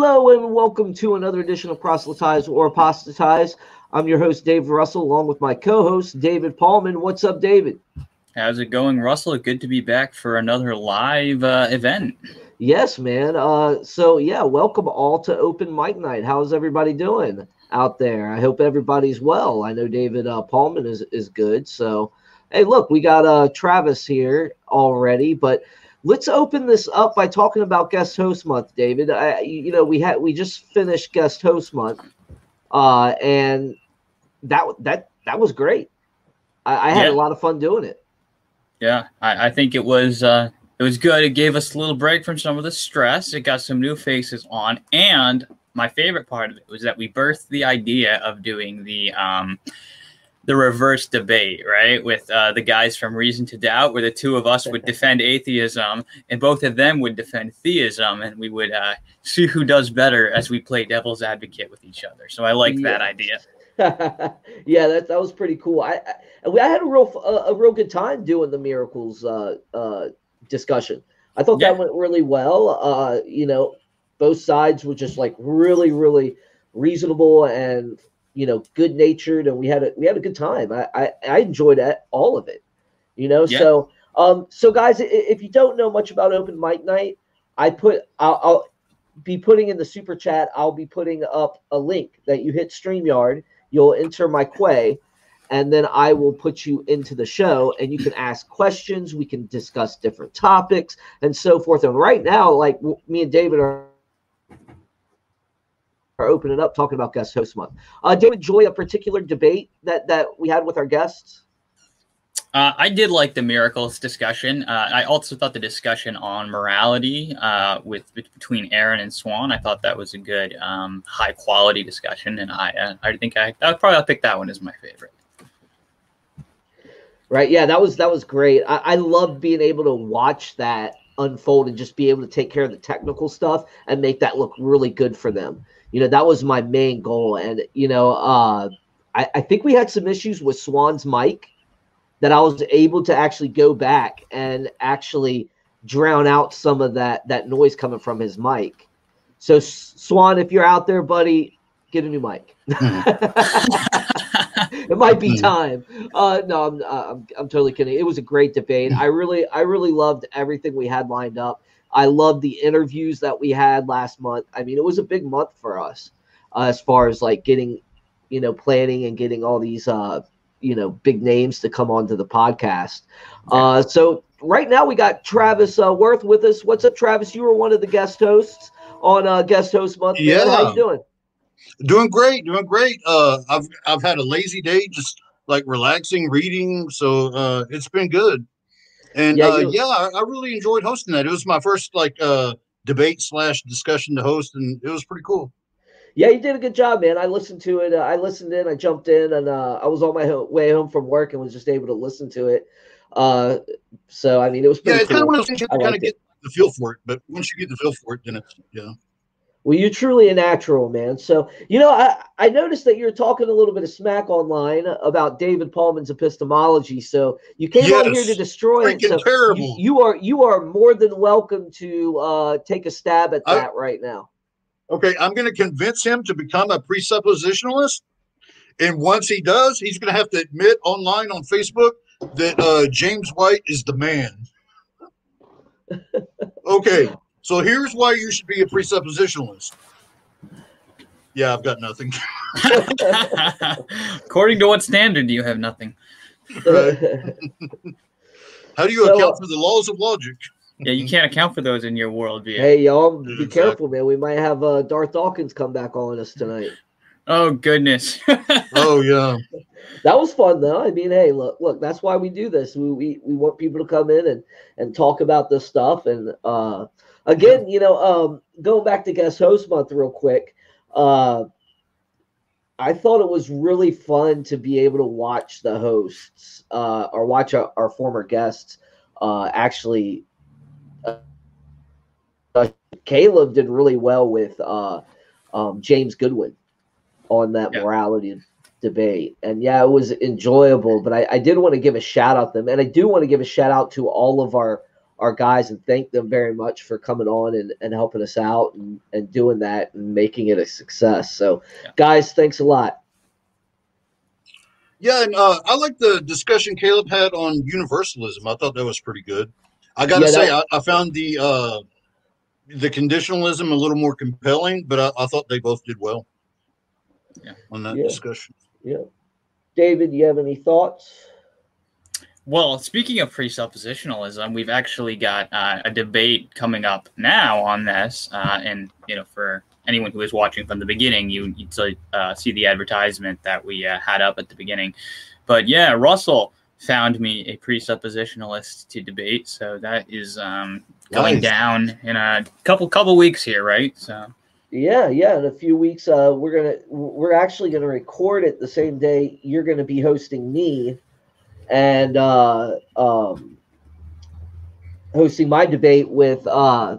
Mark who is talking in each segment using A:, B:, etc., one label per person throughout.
A: Hello and welcome to another edition of Proselytize or Apostatize. I'm your host, Dave Russell, along with my co host, David Pallmann. What's up, David?
B: How's it going, Russell? Good to be back for another live uh, event.
A: Yes, man. Uh, so, yeah, welcome all to Open Mic Night. How's everybody doing out there? I hope everybody's well. I know David uh, Pallmann is, is good. So, hey, look, we got uh, Travis here already, but let's open this up by talking about guest host month, David. I, you know, we had we just finished guest host month, uh, and that that that was great. I, I had yeah. a lot of fun doing it.
B: Yeah, I, I think it was uh, it was good. It gave us a little break from some of the stress. It got some new faces on, and my favorite part of it was that we birthed the idea of doing the um, the reverse debate, right? With uh, the guys from Reason to Doubt, where the two of us would defend atheism and both of them would defend theism, and we would uh, see who does better as we play devil's advocate with each other. So I like yeah. that idea.
A: yeah, that, that was pretty cool. I, I, I had a real a, a, real good time doing the miracles uh, uh, discussion. I thought yeah. that went really well. Uh, you know, both sides were just like really, really reasonable and you know, good natured, and we had a we had a good time. I I, I enjoyed all of it, you know. Yeah. So um, so guys, if you don't know much about Open Mic Night, I put I'll, I'll be putting in the super chat. I'll be putting up a link that you hit Streamyard. You'll enter my quay, and then I will put you into the show, and you can ask questions. We can discuss different topics and so forth. And right now, like me and David are open it up talking about guest host month. Uh, do you enjoy a particular debate that that we had with our guests?
B: Uh, I did like the miracles discussion. Uh, I also thought the discussion on morality uh, with between Aaron and Swan. I thought that was a good, um, high quality discussion, and I uh, I think I, I probably pick that one as my favorite.
A: Right? Yeah, that was that was great. I, I loved being able to watch that unfold and just be able to take care of the technical stuff and make that look really good for them you know that was my main goal. And you know uh, I, I think we had some issues with swan's mic that i was able to actually go back and actually drown out some of that that noise coming from his mic. So swan if you're out there buddy get a new mic. It might be hmm. time. Uh, no I'm, uh, I'm, I'm totally kidding. It was a great debate. I really i really loved everything we had lined up I love the interviews that we had last month. I mean, it was a big month for us uh, as far as like getting, you know, planning and getting all these, uh, you know, big names to come onto the podcast. Uh, so right now we got Travis uh, Worth with us. What's up, Travis? You were one of the guest hosts on uh, guest host month.
C: Yeah,
A: man. how you doing?
C: Doing great, doing great. Uh, I've I've had a lazy day, just like relaxing, reading. So uh, it's been good. And yeah, uh, yeah I, I, really enjoyed hosting that. It was my first like uh, debate slash discussion to host, and it was pretty cool.
A: Yeah, you did a good job, man. I listened to it. Uh, I listened in. I jumped in, and uh, I was on my ho- way home from work and was just able to listen to it. Uh, so I mean, it was
C: yeah. It's cool. kind of one of those things you kind of get the feel for it, but once you get the feel for it, then it's yeah.
A: Well, you're truly a natural, man. So, you know, I, I noticed that you're talking a little bit of smack online about David Pallmann's epistemology. So you came yes. out here to destroy
C: Freaking it. So terrible.
A: You, you, are you are more than welcome to uh, take a stab at that I, right now.
C: Okay, I'm going to convince him to become a presuppositionalist, and once he does, he's going to have to admit online on Facebook that uh, James White is the man. Okay. So here's why you should be a presuppositionalist. Yeah, I've got nothing.
B: According to what standard do you have nothing?
C: Right. How do you so, account for the laws of logic?
B: Yeah, you can't account for those in your worldview.
A: Hey, y'all, be exactly. careful, man. We might have uh, Darth Dawkins come back on us tonight.
B: Oh goodness.
C: oh yeah.
A: That was fun though. I mean, hey, look, look, that's why we do this. We we, we want people to come in and and talk about this stuff and uh again, you know, um, going back to guest host month real quick, uh, I thought it was really fun to be able to watch the hosts uh, or watch our, our former guests uh, actually. Uh, Caleb did really well with uh, um, James Goodwin on that yeah. morality debate. And yeah, it was enjoyable, but I, I did want to give a shout out to them. And I do want to give a shout out to all of our our guys and thank them very much for coming on and, and helping us out and, and doing that and making it a success. So, yeah. guys, thanks a lot.
C: Yeah, and uh, I like the discussion Caleb had on universalism. I thought that was pretty good. I got to yeah, say, that, I, I, found the uh, the conditionalism a little more compelling, but I, I thought they both did well yeah. on that
A: yeah.
C: discussion.
A: Yeah. David, you have any thoughts?
B: Well, speaking of presuppositionalism, we've actually got uh, a debate coming up now on this, uh, and you know, for anyone who is watching from the beginning, you you uh, see the advertisement that we uh, had up at the beginning. But yeah, Russell found me a presuppositionalist to debate, so that is um, going nice. down in a couple couple weeks here, right? So.
A: Yeah, yeah. In a few weeks, uh, we're gonna we're actually gonna record it the same day you're gonna be hosting me and uh, um, hosting my debate with uh,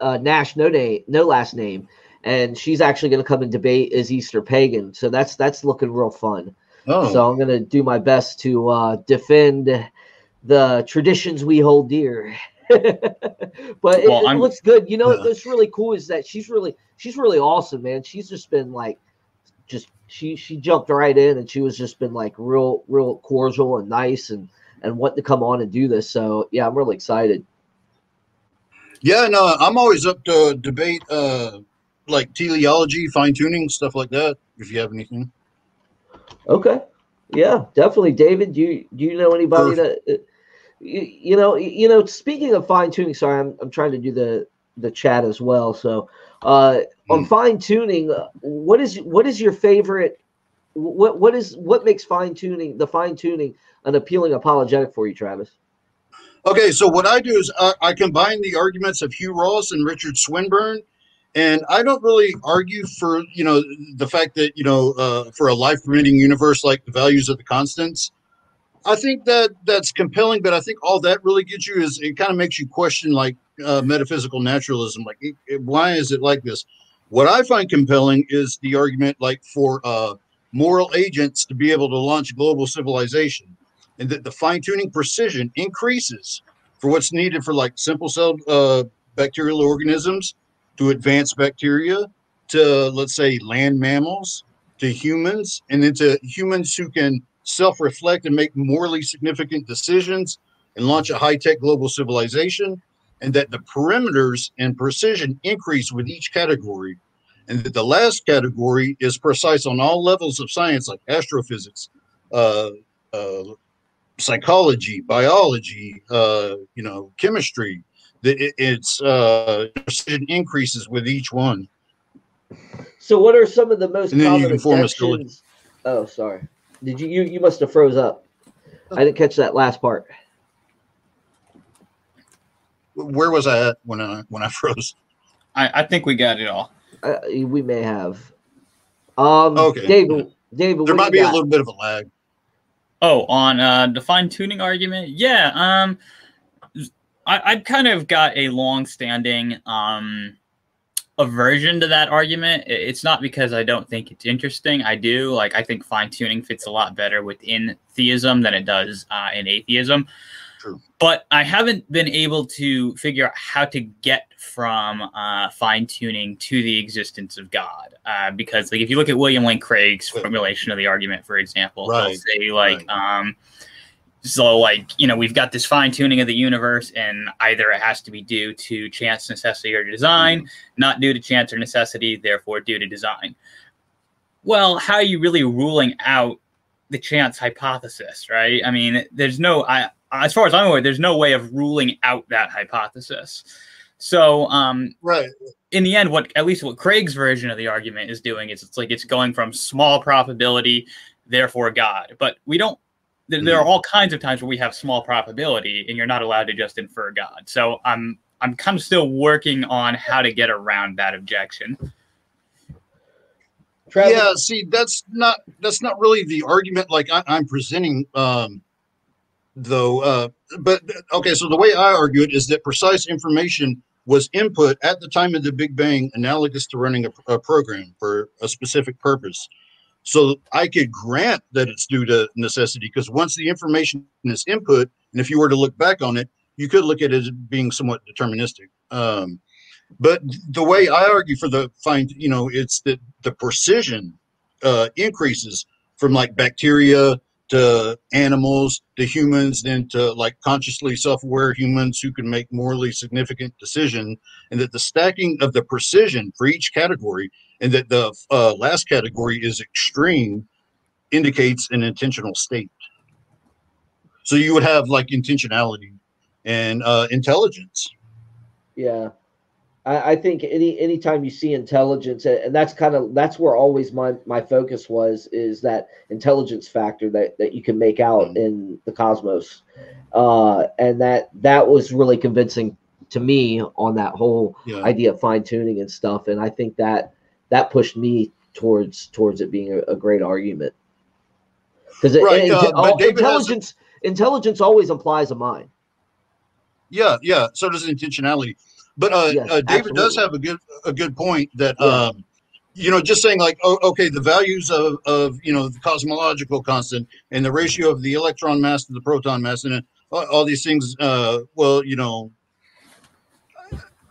A: uh, Nash, no name, no last name, and she's actually going to come and debate is Easter pagan. So that's that's looking real fun. Oh. So I'm going to do my best to uh, defend the traditions we hold dear. but it, well, it looks good. You know, yeah. what's really cool is that she's really she's really awesome, man. She's just been like just she she jumped right in and she was just been like real real cordial and nice and and wanting to come on and do this. So yeah, I'm really excited.
C: Yeah, no, I'm always up to debate uh like teleology, fine tuning, stuff like that. If you have anything.
A: Okay. Yeah, definitely, David. Do you do you know anybody Perfect. that? Uh, you, you know, you know. Speaking of fine tuning, sorry, I'm I'm trying to do the the chat as well. So, uh, on hmm. fine tuning, uh, what is what is your favorite? What what is what makes fine tuning the fine tuning an appealing apologetic for you, Travis?
C: Okay, so what I do is I, I combine the arguments of Hugh Ross and Richard Swinburne, and I don't really argue for you know the fact that you know uh, for a life permitting universe like the values of the constants. I think that that's compelling, but I think all that really gets you is it kind of makes you question like uh, metaphysical naturalism. Like, it, it, why is it like this? What I find compelling is the argument, like for uh, moral agents to be able to launch global civilization, and that the fine tuning precision increases for what's needed for like simple cell uh, bacterial organisms to advanced bacteria to let's say land mammals to humans and then to humans who can self-reflect and make morally significant decisions and launch a high-tech global civilization and that the perimeters and precision increase with each category, and that the last category is precise on all levels of science like astrophysics, uh, uh, psychology, biology, uh, you know, chemistry. That it, its uh, precision increases with each one.
A: So, what are some of the most common objections? Oh, sorry. Did you, you you must have froze up? I didn't catch that last part
C: where was I at when I when I froze?
B: I, I think we got it all.
A: Uh, we may have. Um, okay, David. David,
C: there might be got? a little bit of a lag.
B: Oh, on uh, the fine tuning argument, yeah. Um, I, I've kind of got a long-standing um aversion to that argument. It's not because I don't think it's interesting. I do. Like, I think fine tuning fits a lot better within theism than it does uh, in atheism. True. But I haven't been able to figure out how to get from uh, fine tuning to the existence of God. Uh, because, like, if you look at William Lane Craig's formulation of the argument, for example, right. he'll say, like, right. um, so, like, you know, we've got this fine tuning of the universe, and either it has to be due to chance, necessity, or design, mm not due to chance or necessity, therefore due to design. Well, how are you really ruling out the chance hypothesis, right? I mean, there's no, I, as far as I'm aware, there's no way of ruling out that hypothesis. So, um,
C: right.
B: In the end, what at least what Craig's version of the argument is doing is it's like it's going from small probability, therefore God. But we don't. There, mm. there are all kinds of times where we have small probability, and you're not allowed to just infer God. So I'm I'm kind of still working on how to get around that objection.
C: Travis? Yeah, see, that's not that's not really the argument like I, am presenting. Um, though. Uh, but okay, so the way I argue it is that precise information was input at the time of the Big Bang, analogous to running a, a program for a specific purpose. So I could grant that it's due to necessity because once the information is input, and if you were to look back on it, you could look at it as being somewhat deterministic. Um, but the way I argue for the find, you know, it's that the precision uh, increases from like bacteria to animals to humans, then to like consciously self-aware humans who can make morally significant decision, and that the stacking of the precision for each category, and that the uh, last category is extreme, indicates an intentional state. So you would have like intentionality and uh, intelligence.
A: Yeah. I, I think any anytime you see intelligence, and that's kind of that's where always my my focus was is that intelligence factor that that you can make out mm-hmm. in the cosmos, uh, and that that was really convincing to me on that whole yeah. idea of fine tuning and stuff. And I think that that pushed me towards towards it being a, a great argument because right, uh, intelligence intelligence always implies a mind.
C: Yeah, yeah. So does intentionality. But uh, yes, uh, David absolutely. does have a good a good point that yeah. um, you know just saying like oh, okay the values of of you know the cosmological constant and the ratio of the electron mass to the proton mass and all, all these things. Uh, well, you know,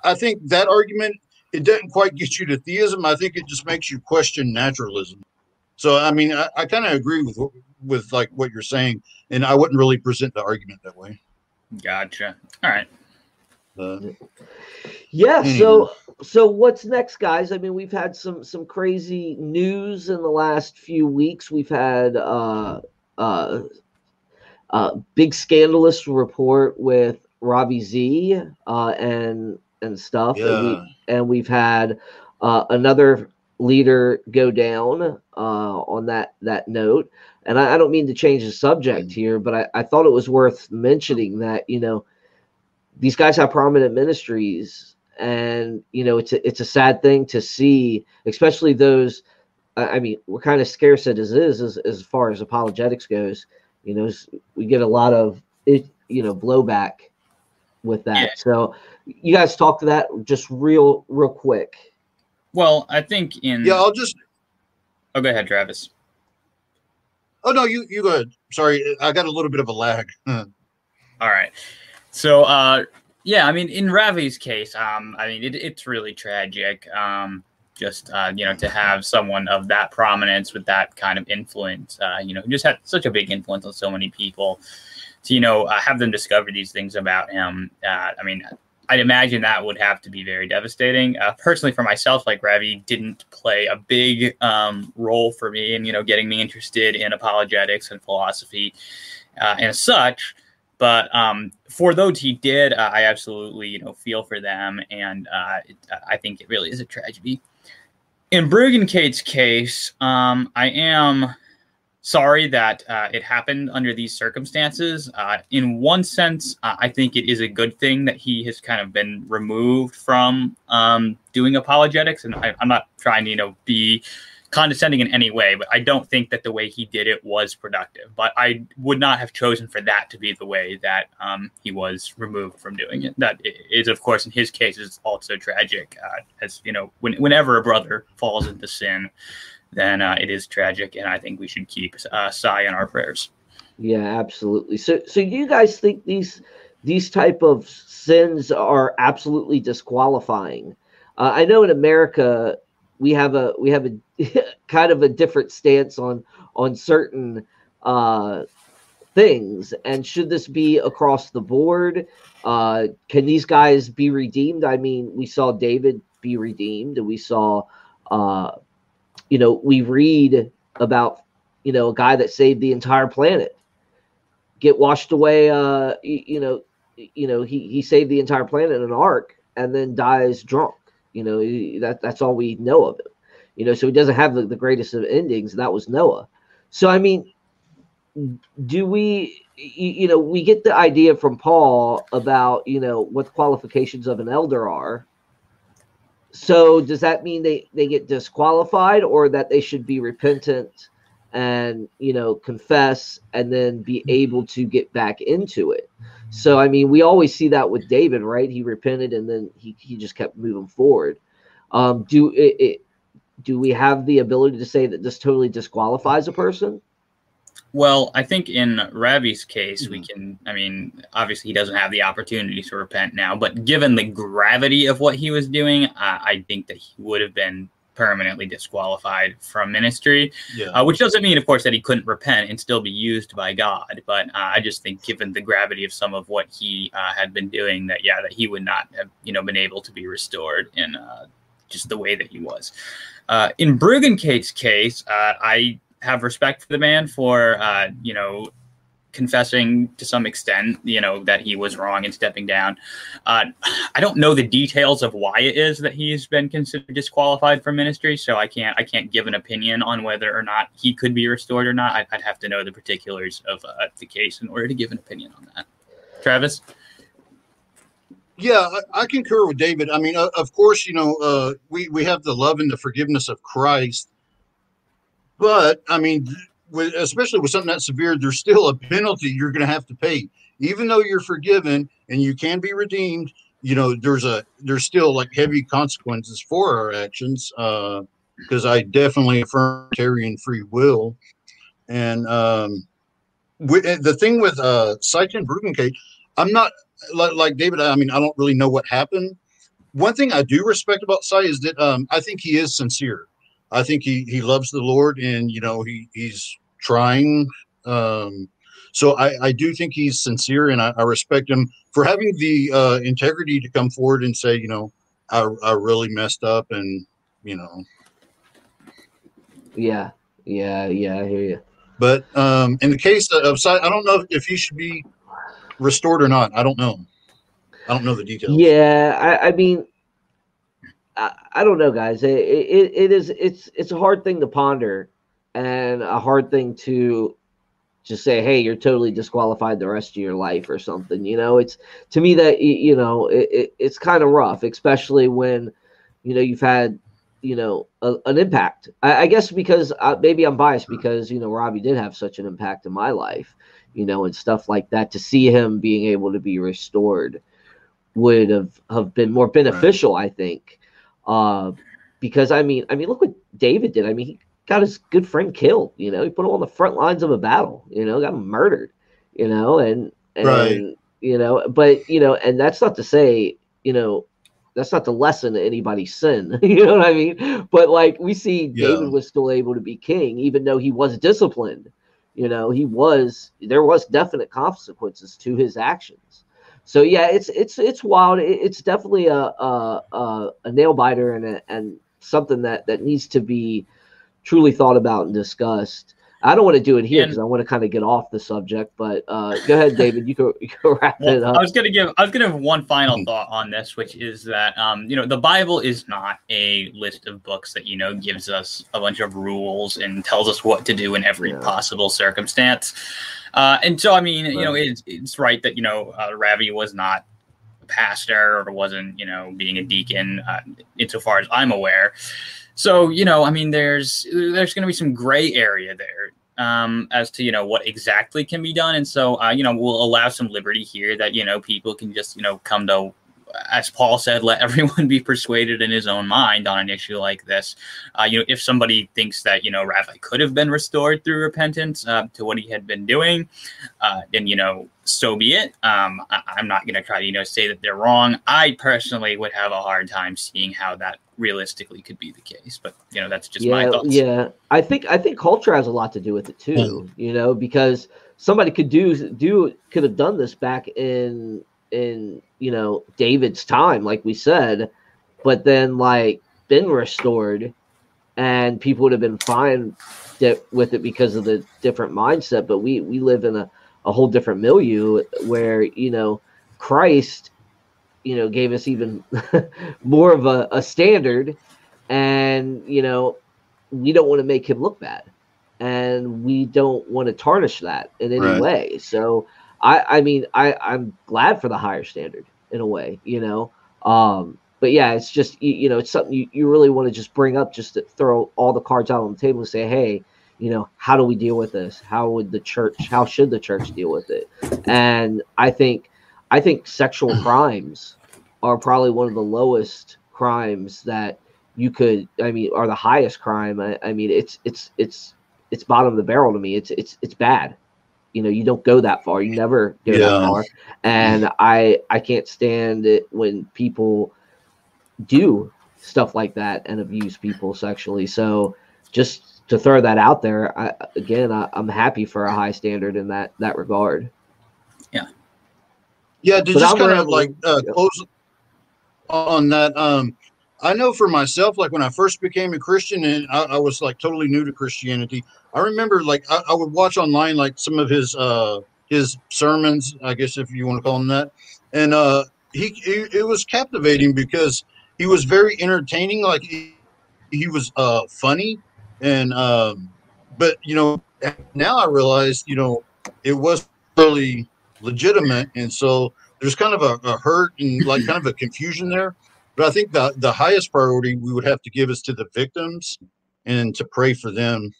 C: I think that argument it doesn't quite get you to theism. I think it just makes you question naturalism. So I mean, I, I kind of agree with with like what you're saying, and I wouldn't really present the argument that way.
B: Gotcha. All right.
A: Uh, yeah. So so what's next, guys? I mean, we've had some some crazy news in the last few weeks. We've had uh, uh, uh, big scandalous report with Ravi Z uh, and and stuff, yeah. and, we, and we've had uh, another leader go down uh, on that that note. And I, I, don't mean to change the subject mm. here, but I, I thought it was worth mentioning that you know these guys have prominent ministries and you know it's a, it's a sad thing to see especially those i mean we're kind of scarce as it is as, as far as apologetics goes? You know we get a lot of it you know blowback with that. Yeah. so you guys talk to that just real real quick.
B: Well i think in
C: yeah i'll just
B: oh go ahead travis.
C: Oh no you you go ahead. Sorry i got a little bit of a lag.
B: All right so, uh, yeah, I mean, in Ravi's case, um, I mean, it, it's really tragic. Um, just uh, you know, to have someone of that prominence with that kind of influence, uh, you know, who just had such a big influence on so many people, to you know, uh, have them discover these things about him. Uh, I mean, I'd imagine that would have to be very devastating. Uh, personally, for myself, like Ravi didn't play a big um, role for me in you know getting me interested in apologetics and philosophy uh, and such. But um, for those he did, uh, I absolutely you know feel for them, and uh, it, I think it really is a tragedy. In Bruggencate's case, um, I am sorry that uh, it happened under these circumstances. Uh, in one sense, uh, I think it is a good thing that he has kind of been removed from um, doing apologetics, and I, am not trying to you know be condescending in any way, but I don't think that the way he did it was productive. But I would not have chosen for that to be the way that um, he was removed from doing it. That is, of course, in his case, is also tragic. Uh, as you know, when, whenever a brother falls into sin, then uh, it is tragic, and I think we should keep uh, Sye in our prayers.
A: Yeah, absolutely. So, so you guys think these these type of sins are absolutely disqualifying? Uh, I know in America we have a we have a kind of a different stance on on certain uh, things. And should this be across the board? Uh, can these guys be redeemed? I mean, we saw David be redeemed, and we saw, uh, you know, we read about, you know, a guy that saved the entire planet get washed away. Uh, you, you know, you know, he he saved the entire planet in an ark and then dies drunk. You know, that that's all we know of him. You know, so he doesn't have the, the greatest of endings. That was Noah. So I mean, do we you know we get the idea from paul about you know what the qualifications of an elder are so does that mean they they get disqualified or that they should be repentant and you know confess and then be able to get back into it so i mean we always see that with david right he repented and then he, he just kept moving forward um do it, it do we have the ability to say that this totally disqualifies a person?
B: Well, I think in Ravi's case, mm-hmm. we can. I mean, obviously, he doesn't have the opportunity to repent now, but given the gravity of what he was doing, I think that he would have been permanently disqualified from ministry. Yeah. Uh, which doesn't mean, of course, that he couldn't repent and still be used by God. But uh, I just think, given the gravity of some of what he uh, had been doing, that yeah, that he would not have you know been able to be restored in uh, just the way that he was. Uh, in Bruggencate's case, I have respect for the man for uh, you know confessing to some extent, you know, that he was wrong and stepping down. Uh, I don't know the details of why it is that he's been considered disqualified from ministry, so I can't I can't give an opinion on whether or not he could be restored or not. I'd, I'd have to know the particulars of uh, the case in order to give an opinion on that. Travis.
C: Yeah, I, concur with David. I mean, of course, you know, uh, we we have the love and the forgiveness of Christ, but I mean, with, especially with something that severe, there's still a penalty you're going to have to pay, even though you're forgiven and you can be redeemed. You know, there's a there's still like heavy consequences for our actions. Because uh, I definitely affirm Terry free will, and um, with, the thing with uh, Sye Ten Bruggencate, I'm not like, like David. I mean, I don't really know what happened. One thing I do respect about Sye is that um, I think he is sincere. I think he he loves the Lord, and you know he he's trying. Um, so I, I do think he's sincere, and I, I respect him for having the uh, integrity to come forward and say, you know, I I really messed up, and you know.
A: Yeah, yeah, yeah. I hear you.
C: But um, in the case of I don't know if he should be restored or not. I don't know. I don't know the details.
A: Yeah, I, I mean, I, I don't know, guys. It, it, it is it's it's a hard thing to ponder, and a hard thing to just say, "Hey, you're totally disqualified the rest of your life" or something. You know, it's to me that you know it, it it's kind of rough, especially when you know you've had you know a, an impact. I, I guess because uh, maybe I'm biased because you know Ravi did have such an impact in my life, you know, and stuff like that. To see him being able to be restored would have have been more beneficial, right. I think uh, because I mean, I mean, look what David did. I mean, he got his good friend killed. You know, he put him on the front lines of a battle. You know, got him murdered. You know, and and right. you know, but you know, and that's not to say, you know, that's not to lessen anybody's sin. you know what I mean? But like we see, yeah. David was still able to be king, even though he was disciplined. You know, he was there was definite consequences to his actions so yeah, it's it's it's wild. It's definitely a a, a, a nail biter and a, and something that that needs to be truly thought about and discussed. I don't want to do it here because I want to kind of get off the subject, but uh, go ahead, David. You can, you can wrap well, it up.
B: I was going to give I was going to have one final mm-hmm. thought on this, which is that um, you know the Bible is not a list of books that you know gives us a bunch of rules and tells us what to do in every yeah. possible circumstance. Uh, and so, I mean, right. you know, it's, it's right that, you know, uh, Ravi was not a pastor or wasn't, you know, being a deacon, uh, insofar as I'm aware. So, you know, I mean, there's there's going to be some gray area there um, as to, you know, what exactly can be done. And so, uh, you know, we'll allow some liberty here that, you know, people can just, you know, come to as Paul said, let everyone be persuaded in his own mind on an issue like this. Uh, you know, if somebody thinks that you know Ravi could have been restored through repentance uh, to what he had been doing, uh, then you know, so be it. Um, I, am not going to try to you know say that they're wrong. I personally would have a hard time seeing how that realistically could be the case, but you know, that's just
A: yeah,
B: my thoughts.
A: Yeah, I think I think culture has a lot to do with it too. Mm. You know, because somebody could do do could have done this back in in you know David's time, like we said, but then like been restored, and people would have been fine with it because of the different mindset. But we we live in a a whole different milieu where you know Christ, you know, gave us even more of a, a standard, and you know we don't want to make him look bad and we don't want to tarnish that in any right. way. So I I mean I I'm glad for the higher standard in a way, you know. Um, but yeah, it's just you, you know it's something you, you really want to just bring up, just to throw all the cards out on the table and say, hey, you know, how do we deal with this? How would the church? How should the church deal with it? And I think I think sexual crimes are probably one of the lowest crimes that you could. I mean, are the highest crime. I, I mean, it's it's it's it's bottom of the barrel to me. It's it's it's bad. You know, you don't go that far. You never go yeah. that far. And I I can't stand it when people do stuff like that and abuse people sexually. So just to throw that out there, I, again, I, am happy for a high standard in that that regard.
B: Yeah.
C: Yeah, to but just kind of like uh, close on that. Um, I know for myself, like when I first became a Christian and I, I was like totally new to Christianity, I remember like I, I, would watch online like some of his uh his sermons, I guess if you want to call them that, and uh he, he it was captivating because he was very entertaining, like he, he was uh funny and um but you know now I realized you know it was really legitimate and so there's kind of a, a hurt and like kind of a confusion there but I think the the highest priority we would have to give is to the victims and to pray for them.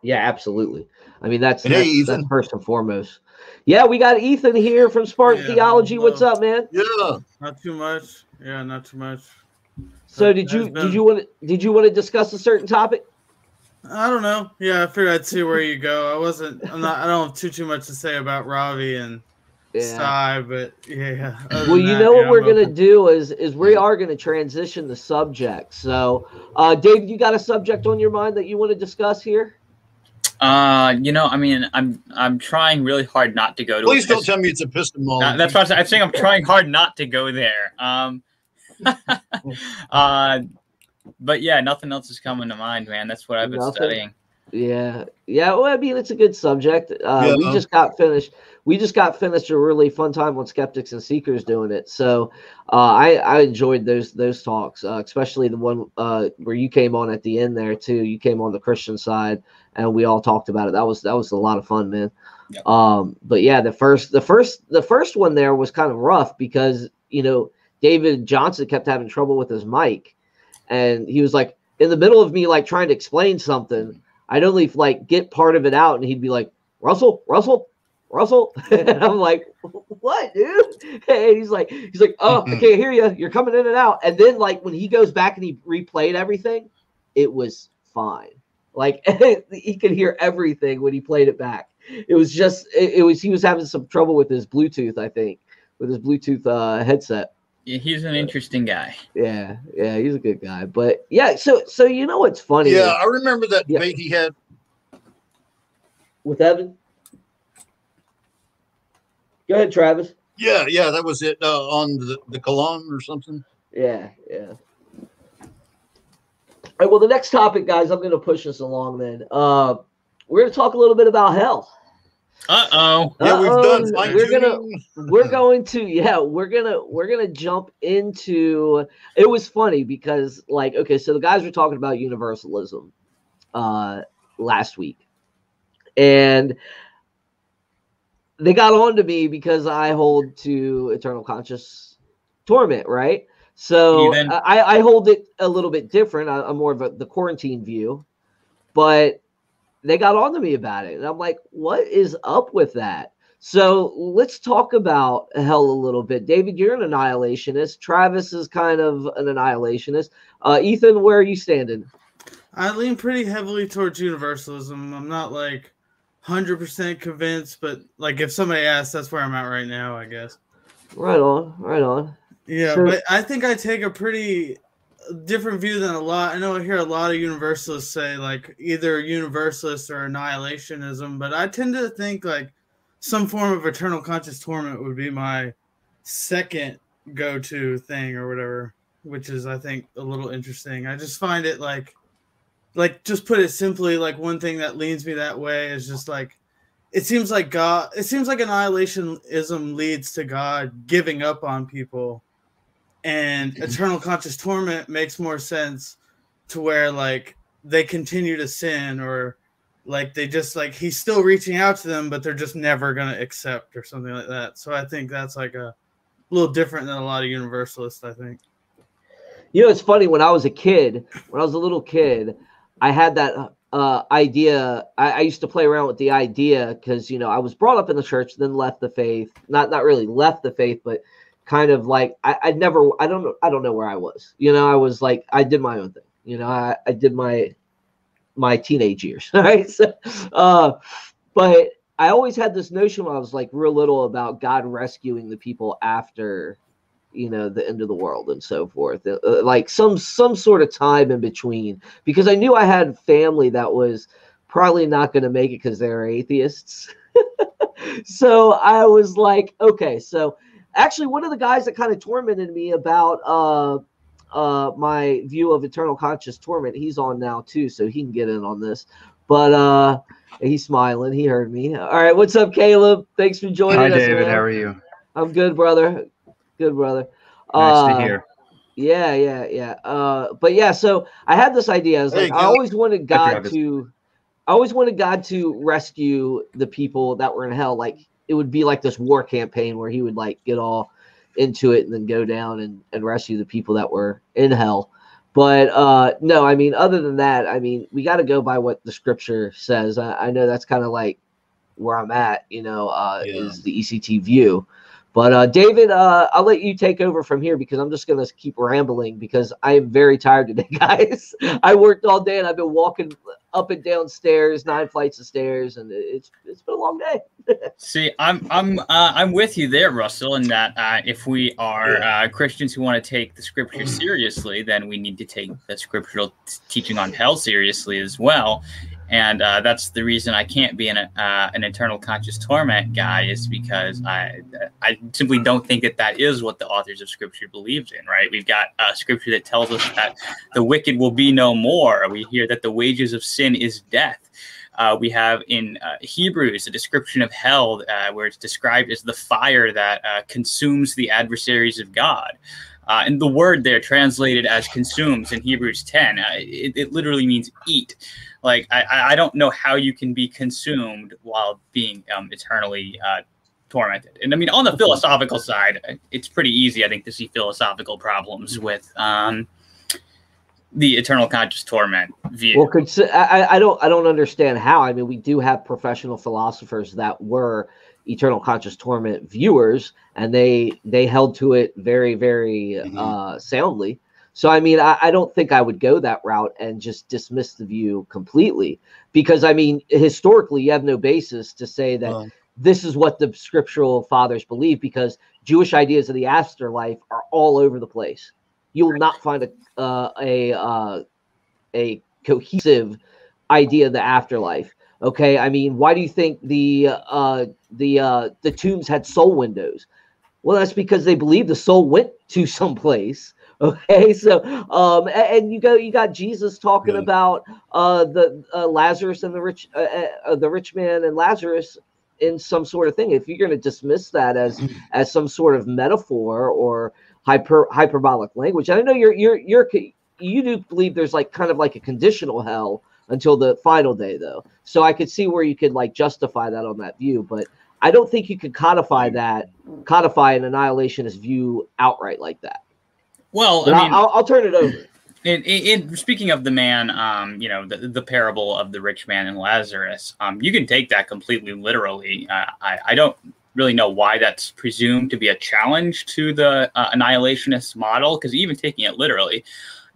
A: Yeah, absolutely. I mean, that's, that's, hey, that's, first and foremost. Yeah, we got Ethan here from Spartan yeah, Theology. What's up, man?
C: Yeah,
D: not too much. Yeah, not too much.
A: So did you been... did you want to, did you want to discuss a certain topic?
D: I don't know. Yeah, I figured I'd see where you go. I wasn't. I'm not. I don't have too too much to say about Ravi and yeah. but yeah.
A: Well, you that, know what yeah, we're gonna do is is we are gonna transition the subject. So, uh, David, you got a subject on your mind that you want to discuss here?
B: Uh, you know, I mean, I'm I'm trying really hard not to go to.
C: Please don't tell me it's epistemology.
B: Uh, that's what I'm saying. I'm trying hard not to go there. Um, uh, but yeah, nothing else is coming to mind, man. That's what I've been nothing. studying.
A: Yeah, yeah. Well, I mean, it's a good subject. Uh, yeah. We just got finished. We just got finished a really fun time with skeptics and seekers doing it. So uh, I I enjoyed those those talks, uh, especially the one uh, where you came on at the end there too. You came on the Christian side, and we all talked about it. That was that was a lot of fun, man. Yep. Um, but yeah, the first the first the first one there was kind of rough because you know David Johnson kept having trouble with his mic, and he was like in the middle of me like trying to explain something I'd only like get part of it out, and he'd be like, "Russell, Russell, Russell," and I'm like, "What, dude?" And he's like, "He's like, oh, I can't hear you. You're coming in and out." And then like when he goes back and he replayed everything, it was fine. Like he could hear everything when he played it back. It was just it, it was he was having some trouble with his Bluetooth, I think, with his Bluetooth uh, headset.
B: Yeah, he's an interesting guy.
A: Yeah, yeah, he's a good guy. But yeah, so so you know what's funny?
C: Yeah, I remember that yeah. debate he had
A: with Evan. Go ahead, Travis.
C: Yeah, yeah, that was it uh, on the the Kalam or something.
A: Yeah, yeah. All right, well, the next topic, guys, I'm going to push us along. Then uh, we're going to talk a little bit about hell.
B: Uh oh.
C: Yeah, we've done.
A: We're gonna. We're going to. Yeah, we're gonna. We're gonna jump into. It was funny because, like, okay, so the guys were talking about universalism, uh, last week, and they got on to me because I hold to eternal conscious torment, right? So I, I hold it a little bit different. I, I'm more of a, the quarantine view, but they got on to me about it. And I'm like, what is up with that? So let's talk about hell a little bit. David, you're an annihilationist. Travis is kind of an annihilationist. Uh, Ethan, where are you standing?
D: I lean pretty heavily towards universalism. I'm not like 100% convinced, but like if somebody asks, that's where I'm at right now, I guess.
A: Right on, right on.
D: Yeah, but I think I take a pretty different view than a lot. I know I hear a lot of universalists say like either universalist or annihilationism, but I tend to think like some form of eternal conscious torment would be my second go-to thing or whatever, which is I think a little interesting. I just find it like like just put it simply like one thing that leans me that way is just like it seems like God it seems like annihilationism leads to God giving up on people and eternal conscious torment makes more sense to where like they continue to sin or like they just like he's still reaching out to them but they're just never going to accept or something like that. So i think that's like a little different than a lot of universalists i think.
A: You know it's funny when i was a kid when i was a little kid i had that uh, idea I, I, used to play around with the idea because you know i was brought up in the church then left the faith not not really left the faith but kind of like I, I'd never I don't know I don't know where I was. You know, I was like I did my own thing. You know, I, I did my my teenage years. Right. So, uh, but I always had this notion when I was like real little about God rescuing the people after, you know, the end of the world and so forth. Uh, uh like some some sort of time in between, because I knew I had family that was probably not going to make it because they're atheists. so I was like, okay, so actually one of the guys that kind of tormented me about uh uh my view of eternal conscious torment he's on now too so he can get in on this. But uh he's smiling. He heard me. All right what's up caleb? Thanks for joining
E: hi
A: us,
E: david. man. how are you?
A: I'm good brother. Good brother.
E: Nice uh, to hear.
A: yeah yeah yeah. Uh but yeah so i had this idea. I was hey, like i always wanted god to i always wanted god to rescue the people that were in hell. Like it would be like this war campaign where he would like get all into it and then go down and, and rescue the people that were in hell. But uh, no, I mean, other than that, I mean, we got to go by what the scripture says. I, I know that's kind of like where I'm at, you know, uh, yeah. is the ECT view. But uh, David, uh, I'll let you take over from here because I'm just going to keep rambling because I am very tired today, guys. I worked all day and I've been walking up and down stairs, nine flights of stairs, and it's it's been a long day.
B: See, I'm I'm uh, I'm with you there, Russell, in that uh, if we are uh, Christians who want to take the scripture seriously, then we need to take the scriptural t- teaching on hell seriously as well and uh, that's the reason I can't be an uh, an eternal conscious torment guy is because I I simply don't think that that is what the authors of Scripture believes in. Right? We've got a Scripture that tells us that the wicked will be no more. We hear that the wages of sin is death. Uh, we have in uh, Hebrews a description of hell uh, where it's described as the fire that uh, consumes the adversaries of God. and the word there translated as consumes in Hebrews 10, it, it literally means eat. Like I, I don't know how you can be consumed while being um, eternally uh, tormented. And I mean, on the philosophical side, it's pretty easy, I think, to see philosophical problems with um, the eternal conscious torment view.
A: Well, I, I don't, I don't understand how. I mean, we do have professional philosophers that were eternal conscious torment viewers, and they they held to it very, very mm-hmm. uh, soundly. So, I mean, I, I, don't think I would go that route and just dismiss the view completely because, I mean, historically, you have no basis to say that this is what the scriptural fathers believe because Jewish ideas of the afterlife are all over the place. You will not find a uh, a uh, a cohesive idea of the afterlife. Okay, I mean, why do you think the uh, the uh, the tombs had soul windows? Well, that's because they believe the soul went to some place Okay, so um, and you go, you got Jesus talking yeah. about uh the uh, Lazarus and the rich, uh, uh, uh, the rich man and Lazarus in some sort of thing. If you're going to dismiss that as as some sort of metaphor or hyper hyperbolic language, I know you're you're you're you do believe there's like kind of like a conditional hell until the final day, though. So I could see where you could like justify that on that view, but I don't think you could codify that, codify an annihilationist view outright like that.
B: Well,
A: I mean, I'll, I'll, turn it over.
B: In, in, speaking of the man, um, you know, the, the parable of the rich man and Lazarus, um, you can take that completely literally. Uh, I, I don't really know why that's presumed to be a challenge to the uh, annihilationist model, because even taking it literally,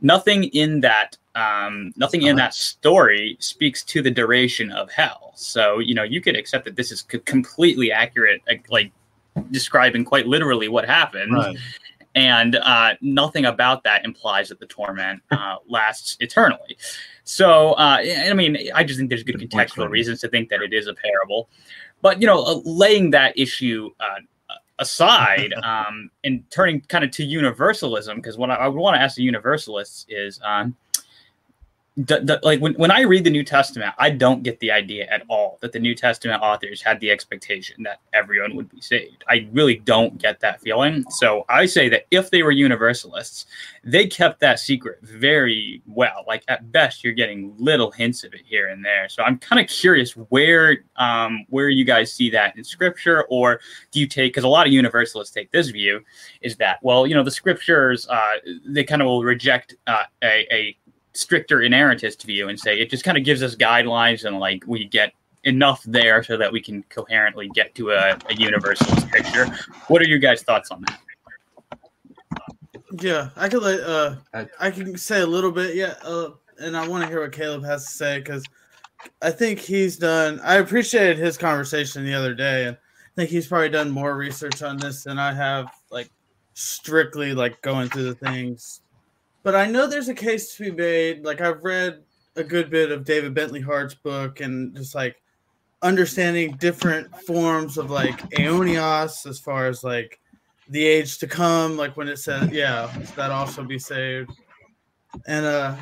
B: nothing in that um, nothing in uh-huh. that story speaks to the duration of hell. So you know, you could accept that this is completely accurate, like describing quite literally what happened. Right and uh, nothing about that implies that the torment uh, lasts eternally. So, uh, I mean, I just think there's good contextual reasons to think that it is a parable. But you know, uh, laying that issue uh, aside um, and turning kind of to universalism, because what I, I would want to ask the universalists is. Um, the, the, like when, when I read the New Testament, I don't get the idea at all that the New Testament authors had the expectation that everyone would be saved. I really don't get that feeling. So I say that if they were universalists, they kept that secret very well. Like at best, you're getting little hints of it here and there. So I'm kind of curious where um, where you guys see that in Scripture, or do you take because a lot of universalists take this view is that well, you know, the Scriptures uh, they kind of will reject uh, a, a stricter inerrantist view and say it just kind of gives us guidelines and like we get enough there so that we can coherently get to a, a universalist picture. What are your guys' thoughts on that?
D: Yeah, I could let uh, I can say a little bit. Yeah, uh, and I want to hear what Caleb has to say because I think he's done. I appreciated his conversation the other day, and I think he's probably done more research on this than I have, like strictly like going through the things. But I know there's a case to be made. Like I've read a good bit of David Bentley Hart's book, and just like understanding different forms of like aionios as far as like the age to come, like when it says, yeah, that also be saved. And uh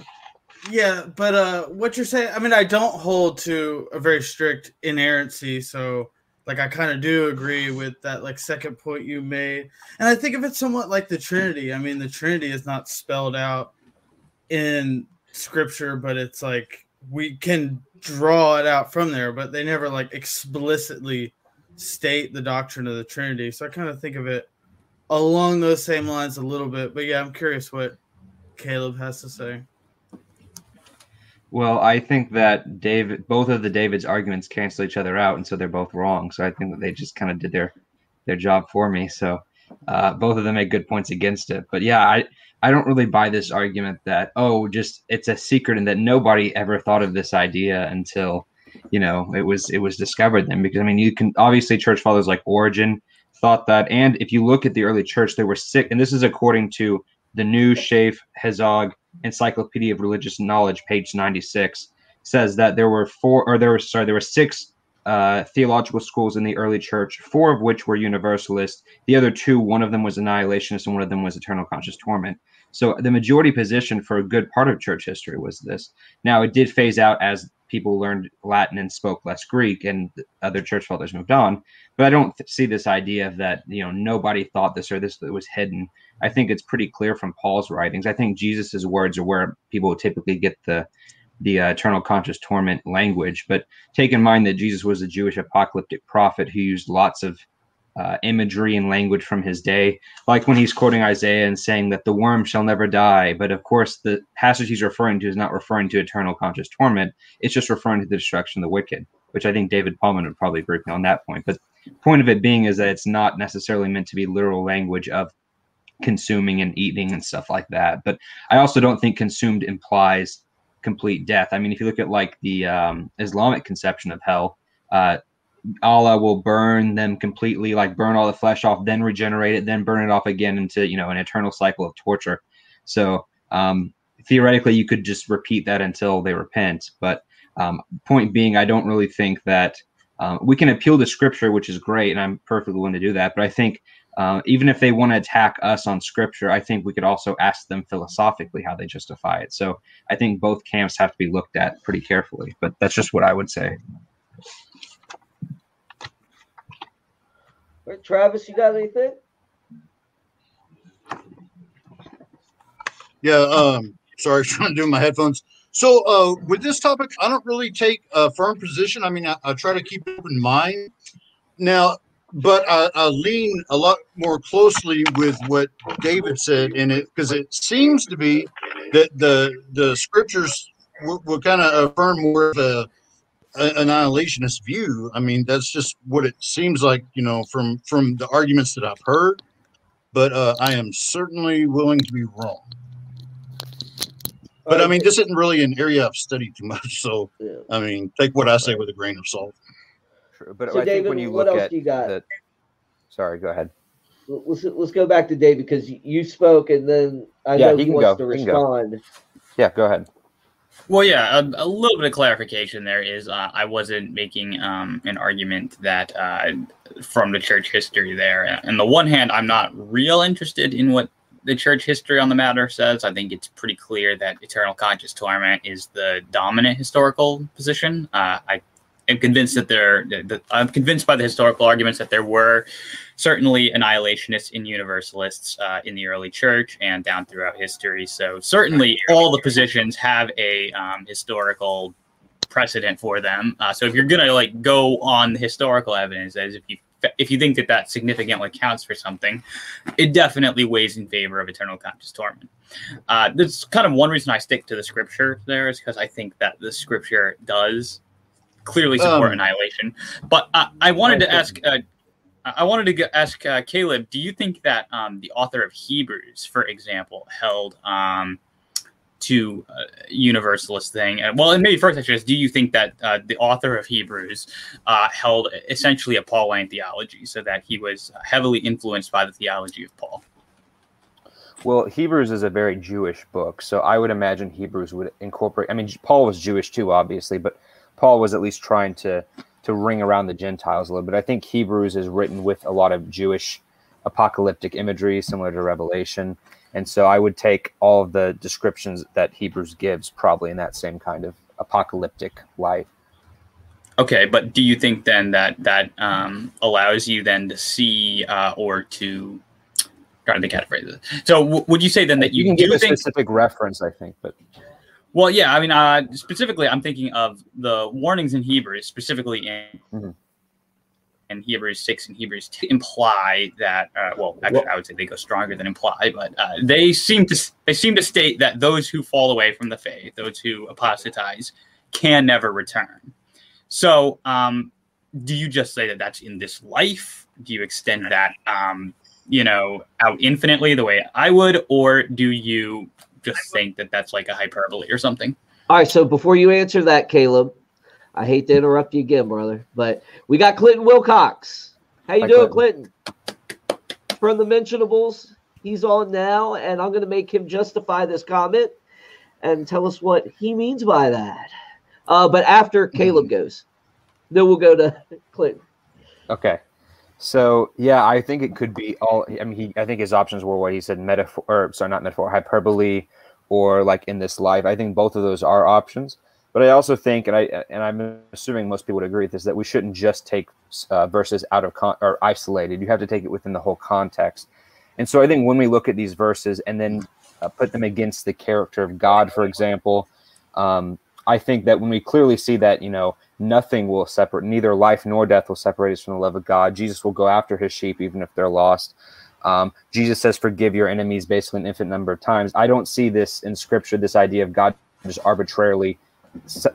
D: yeah, but uh what you're saying, I mean, I don't hold to a very strict inerrancy, so like I kind of do agree with that like second point you made. And I think of it somewhat like the Trinity. I mean, the Trinity is not spelled out in scripture, but it's like we can draw it out from there, but they never like explicitly state the doctrine of the Trinity. So I kind of think of it along those same lines a little bit. But yeah, I'm curious what Caleb has to say.
F: Well, I think that David, both of the David's arguments cancel each other out, and so they're both wrong. So I think that they just kind of did their their job for me. So uh, both of them make good points against it. But yeah, I I don't really buy this argument that oh, just it's a secret and that nobody ever thought of this idea until you know it was it was discovered then. Because I mean, you can obviously church fathers like Origen thought that, and if you look at the early church, they were sick, and this is according to the New Sheaf Hezog Encyclopedia of Religious Knowledge, page ninety six, says that there were four or there were sorry there were six uh, theological schools in the early church, four of which were universalist. The other two, one of them was annihilationist, and one of them was eternal conscious torment. So the majority position for a good part of church history was this. Now it did phase out as people learned Latin and spoke less Greek, and other church fathers moved on. But I don't th- see this idea of that you know nobody thought this or this was hidden. I think it's pretty clear from Paul's writings. I think Jesus's words are where people typically get the the uh, eternal conscious torment language. But take in mind that Jesus was a Jewish apocalyptic prophet who used lots of uh, imagery and language from his day, like when he's quoting Isaiah and saying that the worm shall never die. But of course, the passage he's referring to is not referring to eternal conscious torment. It's just referring to the destruction of the wicked, which I think David Pallmann would probably agree with me on that point. But point of it being is that it's not necessarily meant to be literal language of consuming and eating and stuff like that. But I also don't think consumed implies complete death. I mean, if you look at like the um, Islamic conception of hell, uh, Allah will burn them completely, like burn all the flesh off, then regenerate it, then burn it off again into you know an eternal cycle of torture. So um, theoretically, you could just repeat that until they repent. But um, point being, I don't really think that uh, we can appeal to Scripture, which is great, and I'm perfectly willing to do that. But I think uh, even if they want to attack us on Scripture, I think we could also ask them philosophically how they justify it. So I think both camps have to be looked at pretty carefully. But that's just what I would say.
A: Right, Travis, you got anything?
C: Yeah, um, sorry, trying to do my headphones. So, uh, with this topic, I don't really take a firm position. I mean, I, I try to keep in mind. Now, but I, I, lean a lot more closely with what David said in it because it seems to be that the the scriptures will, will kind of affirm more of a annihilationist view. I mean, that's just what it seems like, you know, from from the arguments that I've heard. But uh, I am certainly willing to be wrong. But I mean, this isn't really an area I've studied too much. So, yeah. I mean, take what I say with a grain of salt.
G: True, but so I David, think when you look at you the, sorry, go ahead.
A: Let's let's go back to David because you spoke and then I yeah, know he, he wants go. to respond.
G: Yeah, go ahead.
B: Well, yeah, a, a, little bit of clarification there is uh, I wasn't making um, an argument that uh, from the church history there. And the one hand, I'm not real interested in what the church history on the matter says. I think it's pretty clear that eternal conscious torment is the dominant historical position. Uh, I am convinced that there, that I'm convinced by the historical arguments that there were certainly annihilationists and universalists uh, in the early church and down throughout history. So certainly all the positions have a um, historical precedent for them. Uh, so if you're gonna like go on the historical evidence as if you if you think that that significantly counts for something, it definitely weighs in favor of eternal conscious torment. Uh, that's kind of one reason I stick to the scripture there is because I think that the scripture does clearly support um, annihilation. But uh, I wanted to ask. Uh, I wanted to get, ask uh, Caleb. Do you think that um, the author of Hebrews, for example, held um, to uh, universalist thing. Well, and maybe first, actually, is do you think that uh, the author of Hebrews uh, held essentially a Pauline theology, so that he was heavily influenced by the theology of Paul?
F: Well, Hebrews is a very Jewish book, so I would imagine Hebrews would incorporate. I mean, Paul was Jewish too, obviously, but Paul was at least trying to to ring around the Gentiles a little bit. I think Hebrews is written with a lot of Jewish apocalyptic imagery, similar to Revelation, and so I would take all of the descriptions that Hebrews gives probably in that same kind of apocalyptic light.
B: Okay, but do you think then that that um, allows you then to see uh, or to trying to catchphrase it. So w- would you say then that you,
F: you can give a
B: think,
F: specific reference? I think, but
B: well, yeah, I mean, uh, specifically, I'm thinking of the warnings in Hebrews, specifically in. Mm-hmm. In Hebrews 6 and Hebrews 2 imply that, uh, well, actually, I would say they go stronger than imply, but uh, they seem to they seem to state that those who fall away from the faith, those who apostatize, can never return. So, um, do you just say that that's in this life? Do you extend that um, you know, out infinitely the way I would, or do you just think that that's like a hyperbole or something?
A: All right. So before you answer that, Caleb, I hate to interrupt you again, brother, but we got Clinton Wilcox. How you Hi, doing, Clinton? Clinton? From the Mentionables, he's on now, and I'm going to make him justify this comment and tell us what he means by that. Uh, but after Caleb goes, then we'll go to Clinton.
F: Okay. So yeah, I think it could be all. I mean, he. I think his options were what he said: metaphor, or sorry, not metaphor, hyperbole, or like in this life. I think both of those are options. But I also think, and I and I'm assuming most people would agree with this, that we shouldn't just take uh, verses out of con- or isolated. You have to take it within the whole context. And so I think when we look at these verses and then uh, put them against the character of God, for example, um, I think that when we clearly see that, you know, nothing will separate, neither life nor death will separate us from the love of God. Jesus will go after his sheep even if they're lost. Um, Jesus says, forgive your enemies basically an infinite number of times. I don't see this in scripture, this idea of God just arbitrarily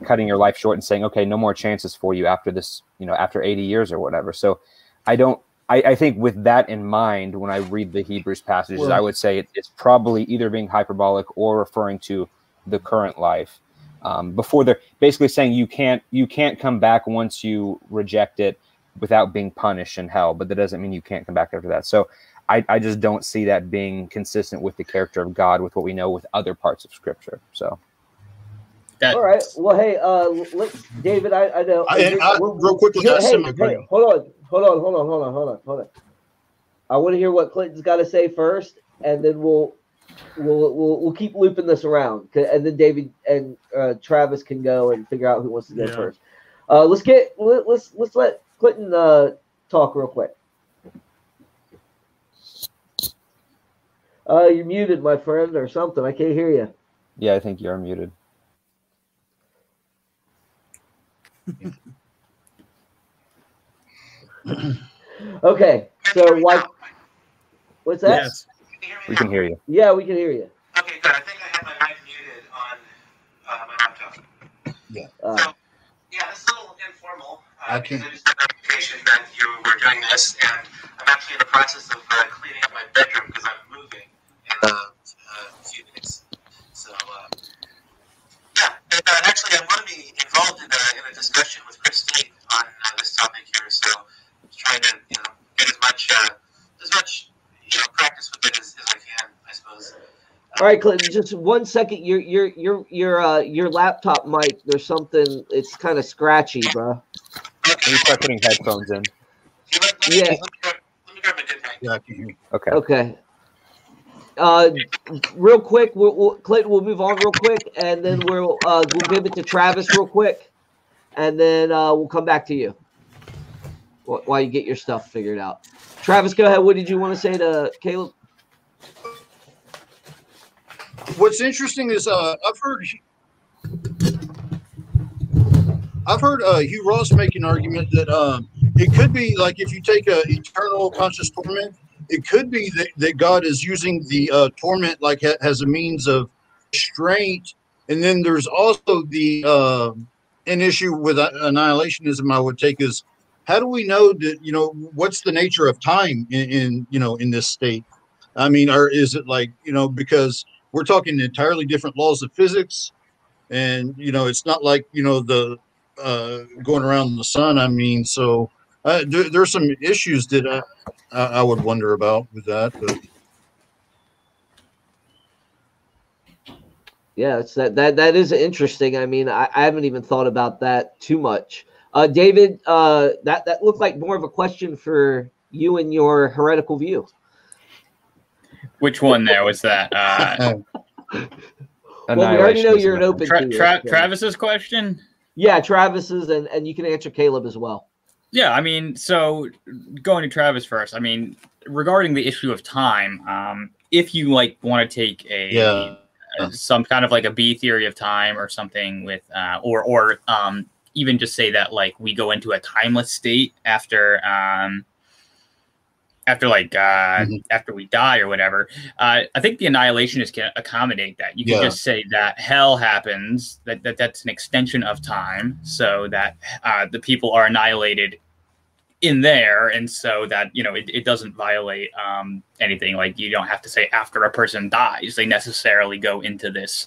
F: cutting your life short and saying, okay, no more chances for you after this, you know, after 80 years or whatever. So I don't, I, I think with that in mind, when I read the Hebrews passages, well, I would say it, it's probably either being hyperbolic or referring to the current life um, before they're basically saying you can't you can't come back once you reject it without being punished in hell but that doesn't mean you can't come back after that. So I, I just don't see that being consistent with the character of god with what we know with other parts of scripture so.
A: That, all right well hey uh let's david i, I know. I,
C: I, real quickly hey, hey,
A: hey, hold on hold on hold on hold on hold on hold on. I want to hear what clinton's got to say first and then we'll we'll we'll, we'll keep looping this around, and then David and uh, Travis can go and figure out who wants to go yeah. first. Uh, let's get let, us let's, let's let Clinton uh, talk real quick. Uh, you're muted, my friend, or something. I can't hear you.
F: Yeah, I think you're muted.
A: okay, so why? What's that? Yes.
F: We can hear you.
A: Yeah, we can hear you.
H: Okay, good. I think I have my mic muted on uh, my laptop. Yeah. Uh, so, yeah, this is a little informal. Uh, I can. I just got notification that you were doing this, and I'm actually in the process of uh, cleaning up my bedroom because I'm moving in uh, uh, a few days. So, uh, yeah, and uh, actually, I'm going to be involved in a, in a discussion with Chris Date on uh, this topic here. So, I'm trying to you know get as much uh, as much you know, practice with it as, as I can, I suppose.
A: All right, Clinton. Just one second. Your your your your uh your laptop mic. There's something. It's kind of scratchy, bro.
F: Okay. You start putting headphones in.
A: Yeah. Let me,
C: grab, let me grab my good mic. Yeah, can hear you.
F: Okay.
A: Okay. Uh, real quick, we'll, we'll, Clinton, we'll move on real quick, and then we'll uh, we'll give it to Travis real quick, and then uh, we'll come back to you while you get your stuff figured out. Travis, go ahead. What did you want to say to Caleb?
C: What's interesting is uh, I've heard I've heard uh, Hugh Ross make an argument that um, it could be like if you take a eternal conscious torment, it could be that, that God is using the uh, torment like ha- a means of restraint, and then there's also the uh, an issue with annihilationism. I would take is how do we know that you know what's the nature of time in, in you know in this state? I mean, or is it like you know because we're talking entirely different laws of physics, and you know, it's not like you know the uh, going around the sun. I mean, so uh, there, there's some issues that I, I would wonder about with that, but.
A: Yeah, it's that that that is interesting. I mean, I, I haven't even thought about that too much. Uh, David, uh, that that looked like more of a question for you and your heretical view.
B: Which one there was that? Uh,
A: well, we already know you're an open.
B: Tra- Tra- Travis's question.
A: Yeah, Travis's, and and you can answer Caleb as well.
B: Yeah, I mean, so going to Travis first. I mean, regarding the issue of time, um, if you like want to take a
C: yeah
B: uh, some kind of like a B theory of time or something with, uh, or or um, even just say that like we go into a timeless state after um, after like uh, mm-hmm. after we die or whatever. Uh, I think the annihilationists can accommodate that. You can yeah. just say that hell happens, that, that that's an extension of time, so that uh, the people are annihilated in there and so that you know it, it doesn't violate um, anything like you don't have to say after a person dies they necessarily go into this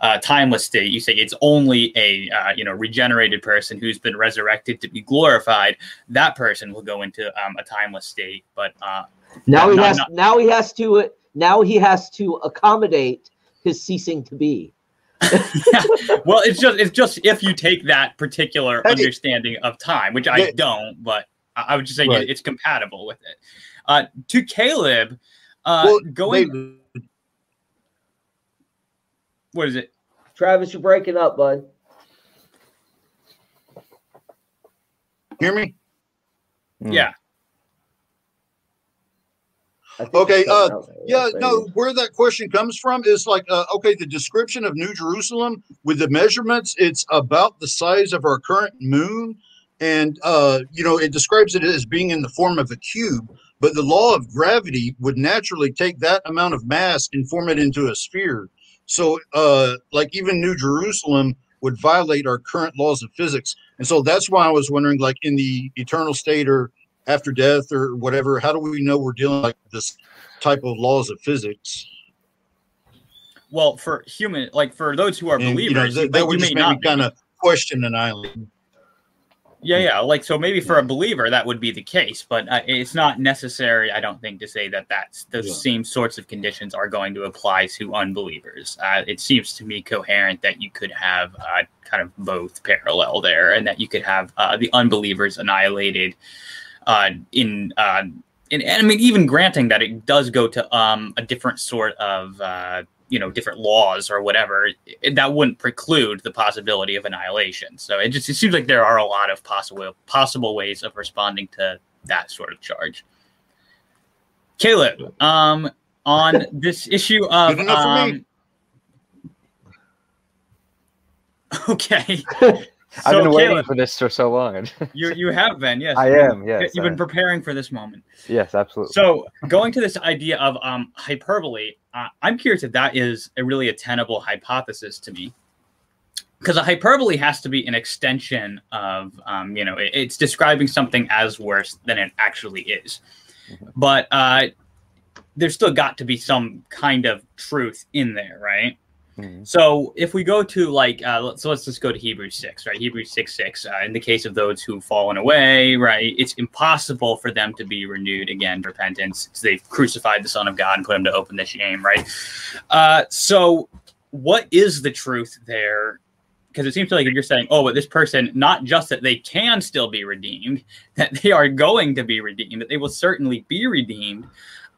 B: uh, timeless state you say it's only a uh, you know regenerated person who's been resurrected to be glorified that person will go into um, a timeless state but uh,
A: now he not, has not, now he has to now he has to accommodate his ceasing to be
B: yeah. Well, it's just it's just if you take that particular hey, understanding of time, which I don't, but I was just saying right. it's compatible with it. Uh, to Caleb, uh, well, going. What is it?
A: Travis, you're breaking up, bud.
C: Hear me?
B: Hmm. Yeah.
C: Okay. Uh, yeah. No. Where that question comes from is like, uh, okay, the description of New Jerusalem with the measurements, it's about the size of our current moon and uh, you know it describes it as being in the form of a cube but the law of gravity would naturally take that amount of mass and form it into a sphere so uh, like even new jerusalem would violate our current laws of physics. And so that's why i was wondering like in the eternal state or after death or whatever how do we know we're dealing like this type of laws of physics?
B: Well for human like for those who are and, believers you know,
C: that, that would just make me kind of question an island
B: yeah, yeah. Like so, maybe for a believer that would be the case, but uh, it's not necessary. I don't think to say that that's the yeah. same sorts of conditions are going to apply to unbelievers. Uh, it seems to me coherent that you could have uh, kind of both parallel there, and that you could have uh, the unbelievers annihilated uh, in. Uh, in, I mean, even granting that it does go to um, a different sort of you know different laws or whatever it, that wouldn't preclude the possibility of annihilation so it just it seems like there are a lot of possible possible ways of responding to that sort of charge caleb um on this issue of um, okay
F: I've been waiting Caleb, for this for so long.
B: you you have been, yes.
F: I am, yes.
B: You've been preparing for this moment.
F: Yes, absolutely.
B: So going to this idea of um, hyperbole, uh, I'm curious if that is a really a tenable hypothesis to me. Because a hyperbole has to be an extension of, um, you know, it, it's describing something as worse than it actually is. Mm-hmm. But uh, there's still got to be some kind of truth in there, right? Mm-hmm. So if we go to like, uh, so let's just go to Hebrews 6, right? Hebrews 6 6. Uh, in the case of those who've fallen away, right? It's impossible for them to be renewed again, repentance. They've crucified the Son of God and put him to open the shame, right? Uh, so what is the truth there? Because it seems to like you're saying, oh, but this person, not just that they can still be redeemed, that they are going to be redeemed, that they will certainly be redeemed.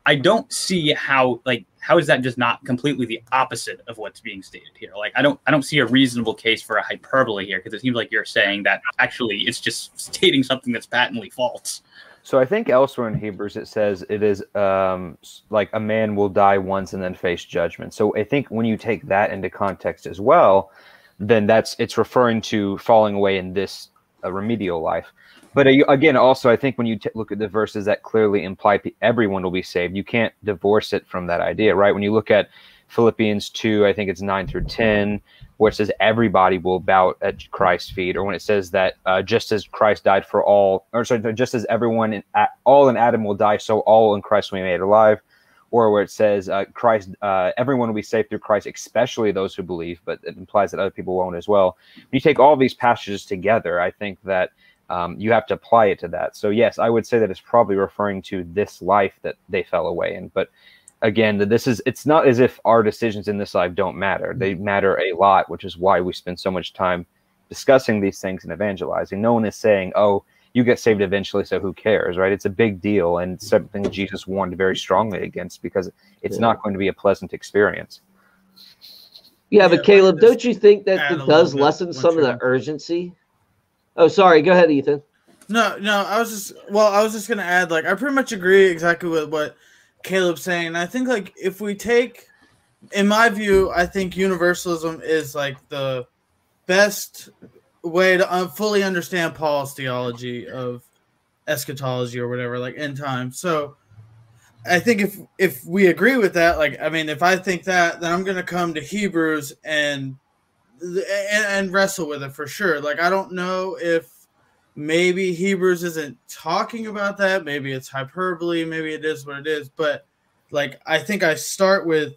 B: I don't see how like how is that just not completely the opposite of what's being stated here? Like I don't I don't see a reasonable case for a hyperbole here because it seems like you're saying that actually it's just stating something that's patently false.
F: So I think elsewhere in Hebrews it says it is um, like a man will die once and then face judgment. So I think when you take that into context as well, then that's it's referring to falling away in this uh, remedial life. But uh, again, also, I think when you t- look at the verses that clearly imply p- everyone will be saved, you can't divorce it from that idea, right? When you look at Philippians 2, I think it's 9 through 10, where it says everybody will bow at Christ's feet, or when it says that uh, just as Christ died for all, or sorry, just as everyone, in, all in Adam will die, so all in Christ will be made alive. or where it says uh, Christ, uh, everyone will be saved through Christ, especially those who believe, but it implies that other people won't as well. When you take all these passages together, I think that um, you have to apply it to that. So yes, I would say that it's probably referring to this life that they fell away in. But again, that this is it's not as if our decisions in this life don't matter. They matter a lot, which is why we spend so much time discussing these things and evangelizing. No one is saying, "Oh, you get saved eventually, so who cares?" Right? It's a big deal and something Jesus warned very strongly against because it's yeah. not going to be a pleasant experience.
A: Yeah, but Caleb, don't you think that it does lessen some of the urgency Oh, sorry. Go ahead, Ethan.
D: No, no. I was just well. I was just gonna add. Like, I pretty much agree exactly with what Caleb's saying. I think like if we take, in my view, I think universalism is like the best way to un- fully understand Paul's theology of eschatology or whatever, like end time. So. I think if if we agree with that, like I mean, if I think that, then I'm gonna come to Hebrews and and, and wrestle with it for sure. Like I don't know if maybe Hebrews isn't talking about that. Maybe it's hyperbole. Maybe it is what it is. But like I think I start with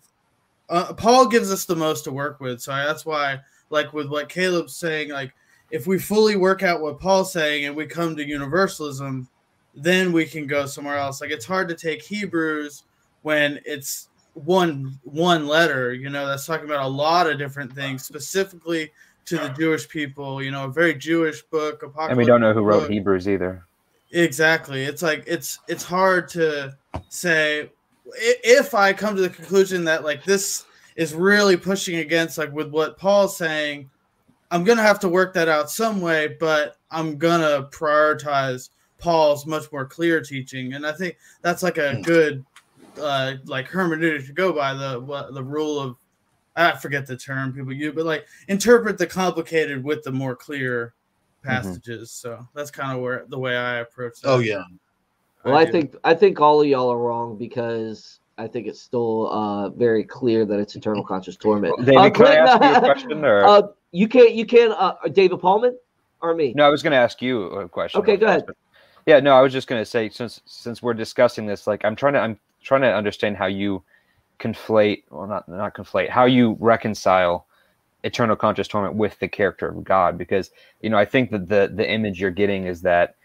D: uh, Paul gives us the most to work with. So that's why like with what Caleb's saying, like if we fully work out what Paul's saying and we come to universalism, then we can go somewhere else. Like it's hard to take Hebrews when it's one one letter, you know, that's talking about a lot of different things, specifically to the Jewish people. You know, a very Jewish book.
F: And we don't know who wrote book. Hebrews either.
D: Exactly. It's like it's it's hard to say if I come to the conclusion that like this is really pushing against like with what Paul's saying, I'm gonna have to work that out some way, but I'm gonna prioritize Paul's much more clear teaching, and I think that's like a hmm. good uh, like hermeneutic to go by the what, the rule of I forget the term people use, but like interpret the complicated with the more clear mm-hmm. passages. Mm-hmm. So that's kind of where the way I approach. That.
C: Oh yeah.
A: Well, I, I think I think all of y'all are wrong because I think it's still uh, very clear that it's internal conscious torment.
F: David, uh, can I ask you a question? Or? Uh,
A: you can't. You can. Uh, David Pallmann or me?
F: No, I was going to ask you a question.
A: Okay, go ahead.
F: Yeah, no, I was just going to say since since we're discussing this, like I'm trying to I'm trying to understand how you conflate, well, not not conflate, how you reconcile eternal conscious torment with the character of God, because you know I think that the the image you're getting is that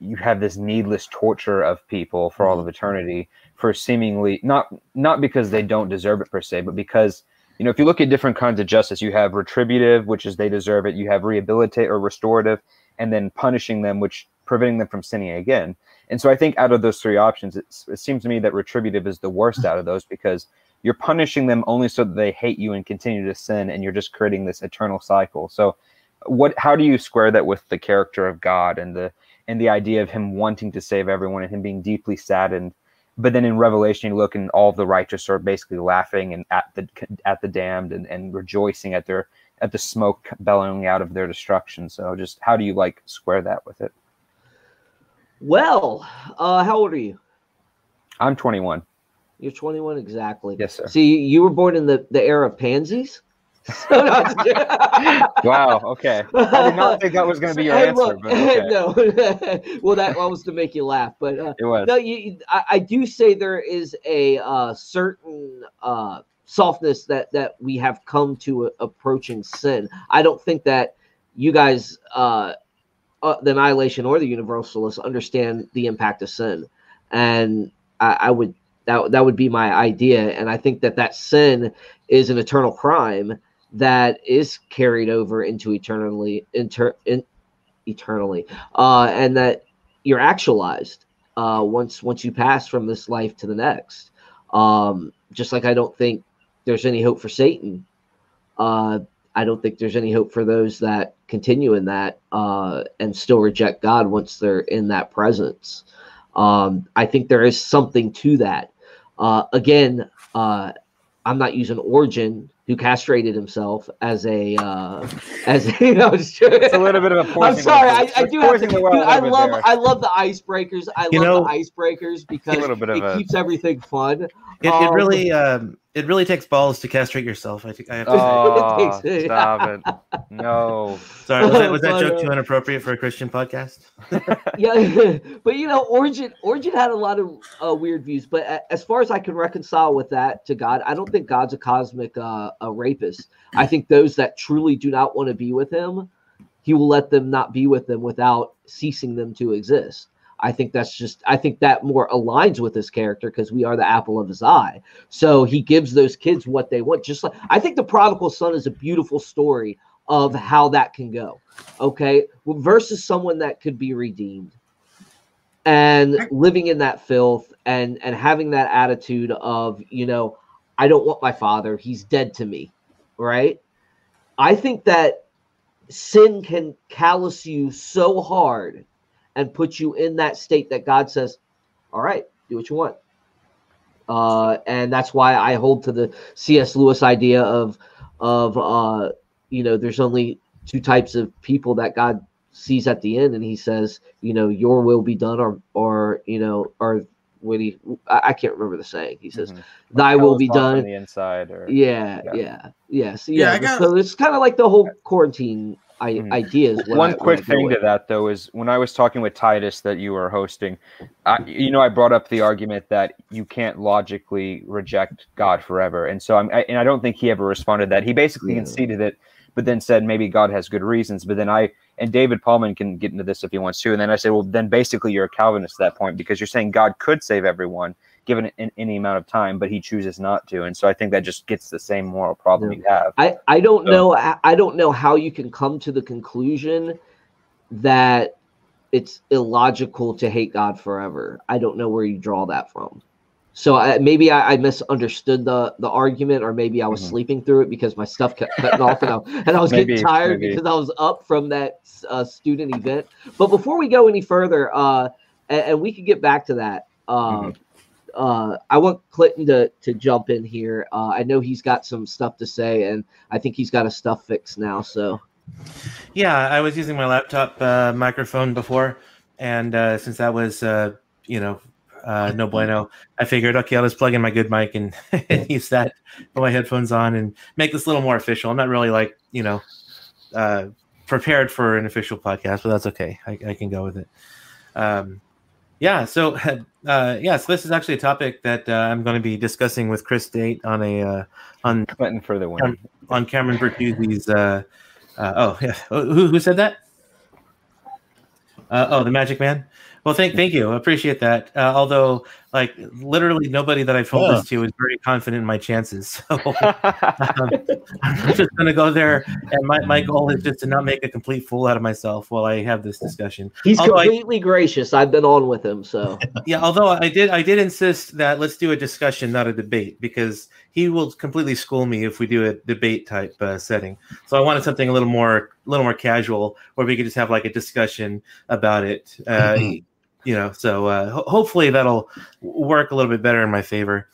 F: you have this needless torture of people for all of eternity for seemingly not not because they don't deserve it per se, but because you know if you look at different kinds of justice, you have retributive, which is they deserve it. You have rehabilitate or restorative, and then punishing them, which preventing them from sinning again. And so I think out of those three options, it seems to me that retributive is the worst out of those because you're punishing them only so that they hate you and continue to sin, and you're just creating this eternal cycle. So, what? How do you square that with the character of God and the and the idea of Him wanting to save everyone and Him being deeply saddened? But then in Revelation, you look and all of the righteous are basically laughing and at the at the damned and, and rejoicing at their at the smoke bellowing out of their destruction. So, just how do you like square that with it?
A: Well, uh, how old are you?
F: I'm 21.
A: You're 21 exactly.
F: Yes, sir.
A: See, you were born in the, the era of pansies.
F: wow. Okay. I did not think that was going to be your answer. But okay.
A: no. well, that was to make you laugh, but uh,
F: it was.
A: No, you. I, I, do say there is a uh, certain uh, softness that that we have come to approaching sin. I don't think that you guys uh, the annihilation or the universalists understand the impact of sin, and I, I, would that that would be my idea, and I think that that sin is an eternal crime that is carried over into eternally inter, in, eternally, uh, and that you're actualized uh, once once you pass from this life to the next. Um, just like I don't think there's any hope for Satan. Uh, I don't think there's any hope for those that continue in that uh, and still reject God once they're in that presence. Um, I think there is something to that. Uh, again, uh, I'm not using Origen, who castrated himself as a uh, as a, you know,
F: it's a little bit of a
A: I'm sorry, I, I, do have to. Dude, I love. I love the icebreakers. I you love know, the icebreakers because it a, keeps everything fun.
I: It, it um, really um, it really takes balls to castrate yourself. I think I have to oh,
F: say. stop it! No,
I: sorry. Was that, was that joke too inappropriate for a Christian podcast?
A: yeah, but you know, Origen Origen had a lot of uh, weird views. But as far as I can reconcile with that to God, I don't think God's a cosmic uh, a rapist. I think those that truly do not want to be with Him, He will let them not be with them without ceasing them to exist. I think that's just I think that more aligns with his character because we are the apple of his eye. So he gives those kids what they want. Just like I think the prodigal son is a beautiful story of how that can go. Okay, versus someone that could be redeemed and living in that filth and and having that attitude of you know I don't want my father. He's dead to me. Right. I think that sin can callous you so hard and put you in that state that God says, all right, do what you want. Uh, and that's why I hold to the C.S. Lewis idea of, of uh, you know, there's only two types of people that God sees at the end, and He says, you know, your will be done, or, or you know, or when he, I, I can't remember the saying. He says, mm-hmm. "Thy will be done." On
F: the inside, or
A: yeah, yeah, yeah, yeah. So yeah, yeah so it's kind of like the whole quarantine I, mm. ideas.
F: One I, quick thing to that though is when I was talking with Titus that you were hosting, I, you know, I brought up the argument that you can't logically reject God forever, and so I'm, I, and I don't think he ever responded that. He basically yeah. conceded it, but then said maybe God has good reasons. But then I and David Pallmann can get into this if he wants to, and then I said, well, then basically you're a Calvinist at that point because you're saying God could save everyone given in any amount of time, but he chooses not to. And so I think that just gets the same moral problem yeah. you have.
A: I, I don't so. know. I don't know how you can come to the conclusion that it's illogical to hate God forever. I don't know where you draw that from. So I, maybe I, I, misunderstood the the argument, or maybe I was mm-hmm. sleeping through it because my stuff kept cutting off, and I, and I was maybe, getting tired maybe. because I was up from that uh, student event. But before we go any further, uh, and, and, we could get back to that. Uh, mm-hmm uh, I want Clinton to to jump in here. Uh, I know he's got some stuff to say, and I think he's got a stuff fix now. So,
I: yeah, I was using my laptop uh, microphone before, and uh, since that was uh, you know uh, no bueno, I figured okay, I'll just plug in my good mic and, use that, put my headphones on, and make this a little more official. I'm not really like you know prepared for an official podcast, but that's okay. I, I can go with it. Um, yeah, so uh, yeah, so this is actually a topic that uh, I'm going to be discussing with Chris Date on a uh, on
F: Clinton for the win
I: on Cameron Bertuzzi's. Uh, uh, oh yeah, who who said that? Uh, oh, the Magic Man. Well, thank thank you. I appreciate that. Uh, although, like, literally nobody that I've told yeah. this to is very confident in my chances. So um, I'm just going to go there, and my, my goal is just to not make a complete fool out of myself while I have this discussion.
A: He's although completely I, gracious. I've been on with him, so
I: yeah. Although I did I did insist that let's do a discussion, not a debate, because he will completely school me if we do a debate type uh, setting. So I wanted something a little more a little more casual, where we could just have like a discussion about it. Uh, mm-hmm you know, so uh, ho- hopefully that'll work a little bit better in my favor.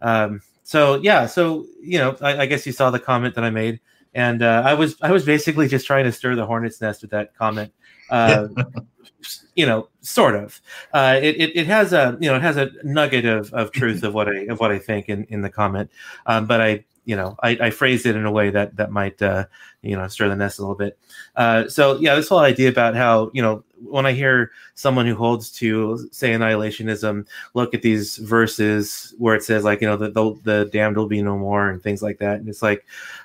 I: Um, so yeah, so you know, I, I, guess you saw the comment that I made, and uh, I was I was basically just trying to stir the hornet's nest with that comment. Uh, you know, sort of. Uh, it, it, it has a you know it has a nugget of, of truth of what I of what I think in, in the comment, um, but I you know I, I phrased it in a way that that might uh, you know stir the nest a little bit. Uh, so yeah, this whole idea about how you know when I hear someone who holds to say annihilationism look at these verses where it says like you know the the, the damned will be no more and things like that, and it's like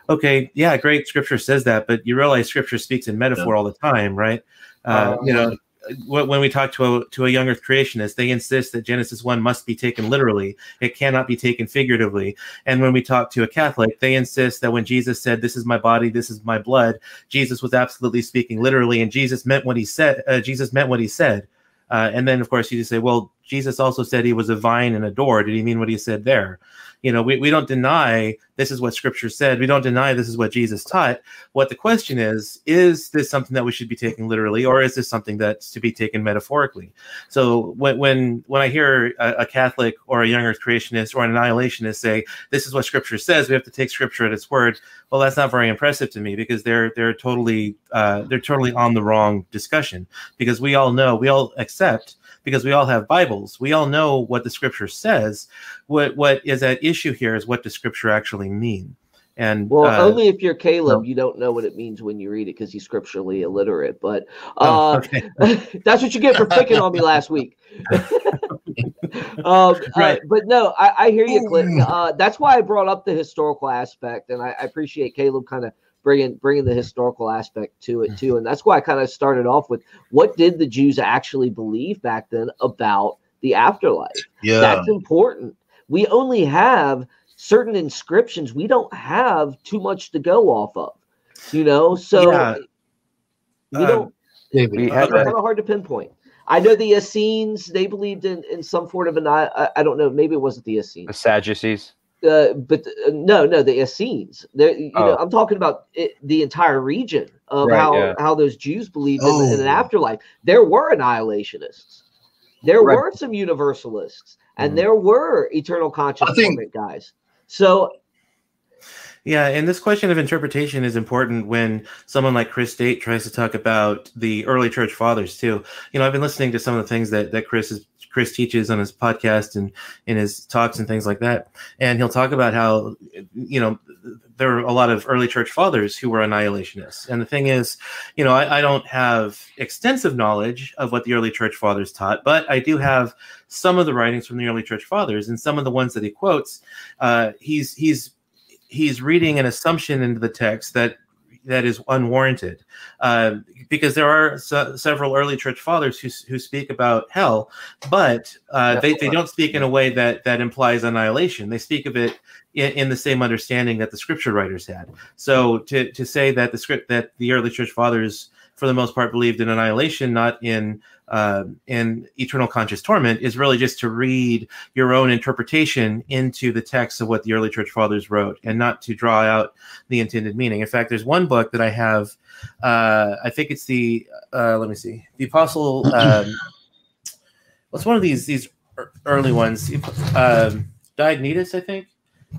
I: okay, yeah, great, Scripture says that, but you realize Scripture speaks in metaphor yeah. all the time, right? Uh, you know, when we talk to a to a young Earth creationist, they insist that Genesis one must be taken literally; it cannot be taken figuratively. And when we talk to a Catholic, they insist that when Jesus said, "This is my body, this is my blood," Jesus was absolutely speaking literally, and Jesus meant what he said. Uh, Jesus meant what he said. Uh, and then, of course, you just say, "Well, Jesus also said he was a vine and a door." Did he mean what he said there? You know we, we don't deny this is what scripture said. We don't deny this is what jesus taught. What the question is is this something that we should be taking literally or is this something that's to be taken metaphorically? So when when when i hear a, a catholic or a young earth creationist or an annihilationist say this is what scripture says we have to take scripture at its word well that's not very impressive to me because they're they're totally uh, they're totally on the wrong discussion because we all know we all accept because we all have Bibles. We all know what the scripture says. What what is at issue here is what does scripture actually mean? And
A: well, uh, only if you're Caleb, you don't know what it means when you read it because he's scripturally illiterate. But oh, uh, oh, okay. that's what you get for picking on me last week. um, uh, right. Uh, but no, I, I, hear you, Clint. Uh, that's why I brought up the historical aspect, and I, I appreciate Caleb kind of bringing bringing the historical aspect to it too. And that's why I kind of started off with what did the Jews actually believe back then about the afterlife? Yeah, that's important. We only have certain inscriptions we don't have too much to go off of you know so yeah. we uh, don't it's kind of hard to pinpoint i know the essenes they believed in in some sort of an i, I don't know maybe it wasn't the essenes
F: the sadducees
A: uh, but uh, no, no, the Essenes. You oh. know, I'm talking about it, the entire region of right, how yeah. how those Jews believed oh. in, in, an oh. afterlife. There were annihilationists. There right. were some universalists, and mm. there were eternal conscious think, guys. So
I: yeah, and this question of interpretation is important when someone like Chris Date tries to talk about the early church fathers too. You know, I've been listening to some of the things that that Chris is Chris teaches on his podcast and in his talks and things like that, and he'll talk about how you know there were a lot of early church fathers who were annihilationists. And the thing is, you know, I, I don't have extensive knowledge of what the early church fathers taught, but I do have some of the writings from the early church fathers and some of the ones that he quotes. Uh, he's he's he's reading an assumption into the text that that is unwarranted. Uh, because there are several early church fathers who, who speak about hell but uh, they, they don't speak in a way that that implies annihilation. They speak of it in, in, the same understanding that the scripture writers had. So to, to say that the script that the early church fathers for the most part believed in annihilation not in uh, in eternal conscious torment is really just to read your own interpretation into the text of what the early church fathers wrote and not to draw out the intended meaning. In fact, there's one book that I have, uh, I think it's the, uh, let me see, the Apostle, um, what's one of these, these early ones? Um, Diognetus, I think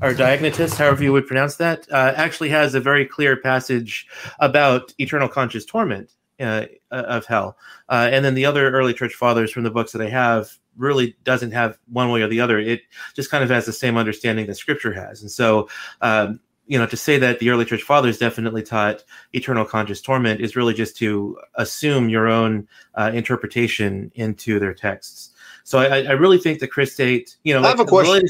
I: or Diognetus, however you would pronounce that, uh, actually has a very clear passage about eternal conscious torment uh, of hell. Uh, and then the other early church fathers from the books that I have really doesn't have one way or the other. It just kind of has the same understanding that Scripture has. And so, um, you know, to say that the early church fathers definitely taught eternal conscious torment is really just to assume your own uh, interpretation into their texts. So I, I, really think that Chris Date, you know,
C: I have a question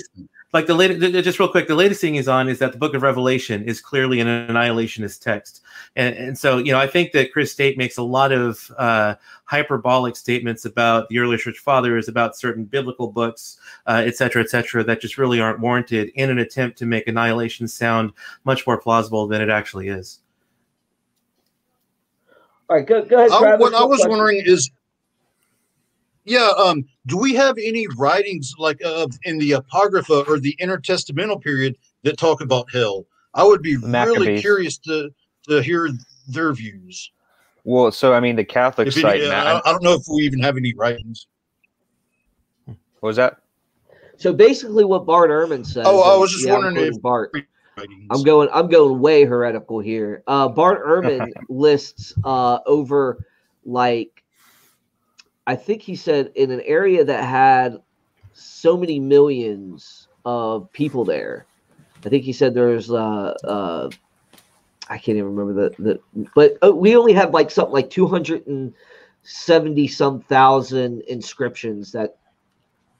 I: like the latest just real quick the latest thing he's on is that the book of revelation is clearly an annihilationist text and, and so you know i think that chris date makes a lot of uh, hyperbolic statements about the early church fathers about certain biblical books uh, et cetera et cetera that just really aren't warranted in an attempt to make annihilation sound much more plausible than it actually is
A: all right go, go ahead
C: I, what i was question. wondering is yeah. Um, do we have any writings like uh, in the Apocrypha or the intertestamental period that talk about hell? I would be really curious to to hear their views.
F: Well, so I mean, the Catholic
C: if
F: site.
C: Any, uh, I don't know if we even have any writings.
F: What was that?
A: So basically, what Bart Ehrman says.
C: Oh, I was just yeah, wondering if
A: Bart. I'm going. I'm going way heretical here. Uh, Bart Ehrman lists uh, over like I think he said in an area that had so many millions of people there. I think he said there's uh uh I can't even remember the the but uh, we only have like something like 270 some thousand inscriptions that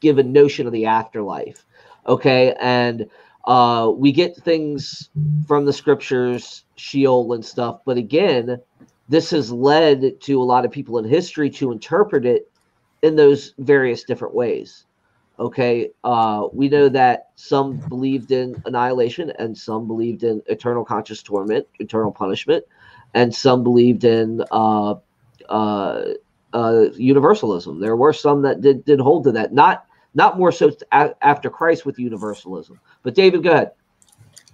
A: give a notion of the afterlife. Okay, and uh we get things from the scriptures, Sheol and stuff, but again, this has led to a lot of people in history to interpret it in those various different ways. Okay, uh, we know that some believed in annihilation and some believed in eternal conscious torment, eternal punishment, and some believed in uh, uh, uh universalism. There were some that did did hold to that, not not more so after Christ with universalism. But David, go ahead.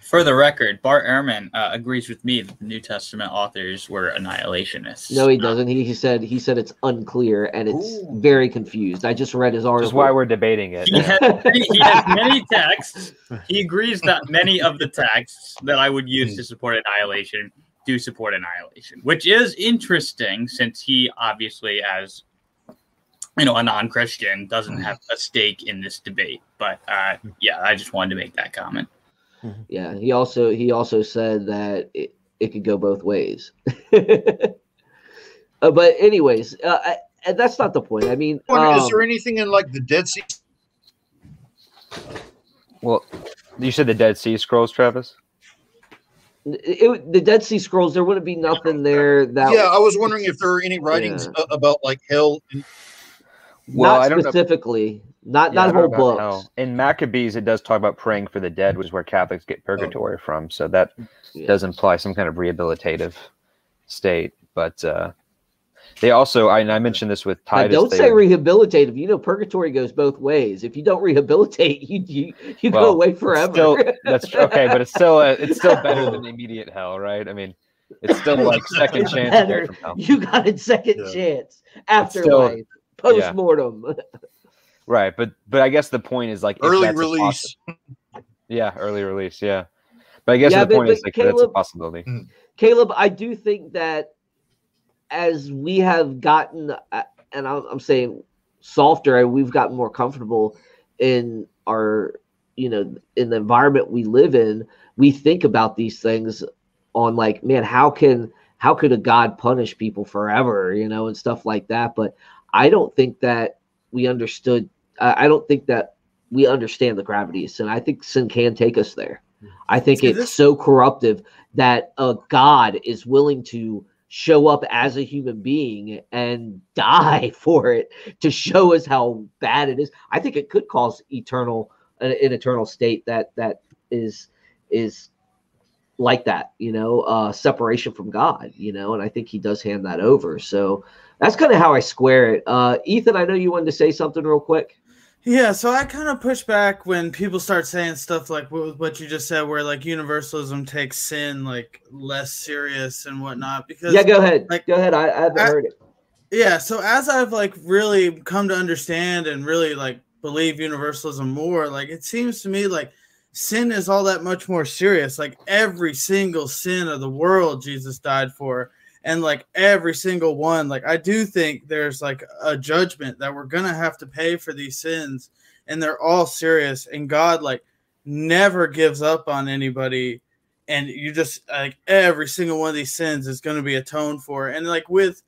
B: For the record, Bart Ehrman uh, agrees with me that the New Testament authors were annihilationists.
A: No, he doesn't. He, he said he said it's unclear and it's Ooh. very confused. I just read his article.
F: That's why we're debating it.
B: He has, he has many texts. He agrees that many of the texts that I would use to support annihilation do support annihilation, which is interesting since he obviously, as you know, a non-Christian doesn't have a stake in this debate. But uh, yeah, I just wanted to make that comment.
A: Yeah, he also he also said that it, it could go both ways. uh, but anyways, uh, I, that's not the point. I mean,
C: um, is there anything in like the Dead Sea?
F: Well, you said the Dead Sea Scrolls, Travis.
A: It, the Dead Sea Scrolls, there wouldn't be nothing there that.
C: Yeah, I was wondering if there are any writings yeah. about like hell. And...
A: Well, not specifically, not yeah, not whole books. Hell.
F: In Maccabees, it does talk about praying for the dead, which is where Catholics get purgatory oh. from. So that yeah. does imply some kind of rehabilitative state. But uh, they also, I, I mentioned this with Titus.
A: Now don't say rehabilitative. You know, purgatory goes both ways. If you don't rehabilitate, you you, you well, go away forever.
F: Still, that's okay, but it's still a, it's still better than immediate hell, right? I mean, it's still like second chance.
A: You got a second yeah. chance afterlife, post mortem. Yeah.
F: Right, but but I guess the point is like
C: early release.
F: yeah, early release. Yeah, but I guess yeah, the but, point but is like Caleb, that's a possibility. Hmm.
A: Caleb, I do think that as we have gotten, uh, and I'm saying softer, we've gotten more comfortable in our, you know, in the environment we live in. We think about these things on like, man, how can how could a God punish people forever, you know, and stuff like that. But I don't think that we understood. Uh, I don't think that we understand the gravity of sin. I think sin can take us there. I think See, it's this- so corruptive that a God is willing to show up as a human being and die for it to show us how bad it is. I think it could cause eternal an, an eternal state that that is is like that, you know, uh separation from God, you know, and I think he does hand that over. So that's kind of how I square it. Uh Ethan, I know you wanted to say something real quick.
D: Yeah, so I kind of push back when people start saying stuff like what you just said, where like universalism takes sin like less serious and whatnot. Because
A: yeah, go ahead, like go ahead. I, I haven't I, heard it.
D: Yeah, so as I've like really come to understand and really like believe universalism more, like it seems to me like sin is all that much more serious. Like every single sin of the world, Jesus died for and like every single one like i do think there's like a judgment that we're gonna have to pay for these sins and they're all serious and god like never gives up on anybody and you just like every single one of these sins is going to be atoned for. And like with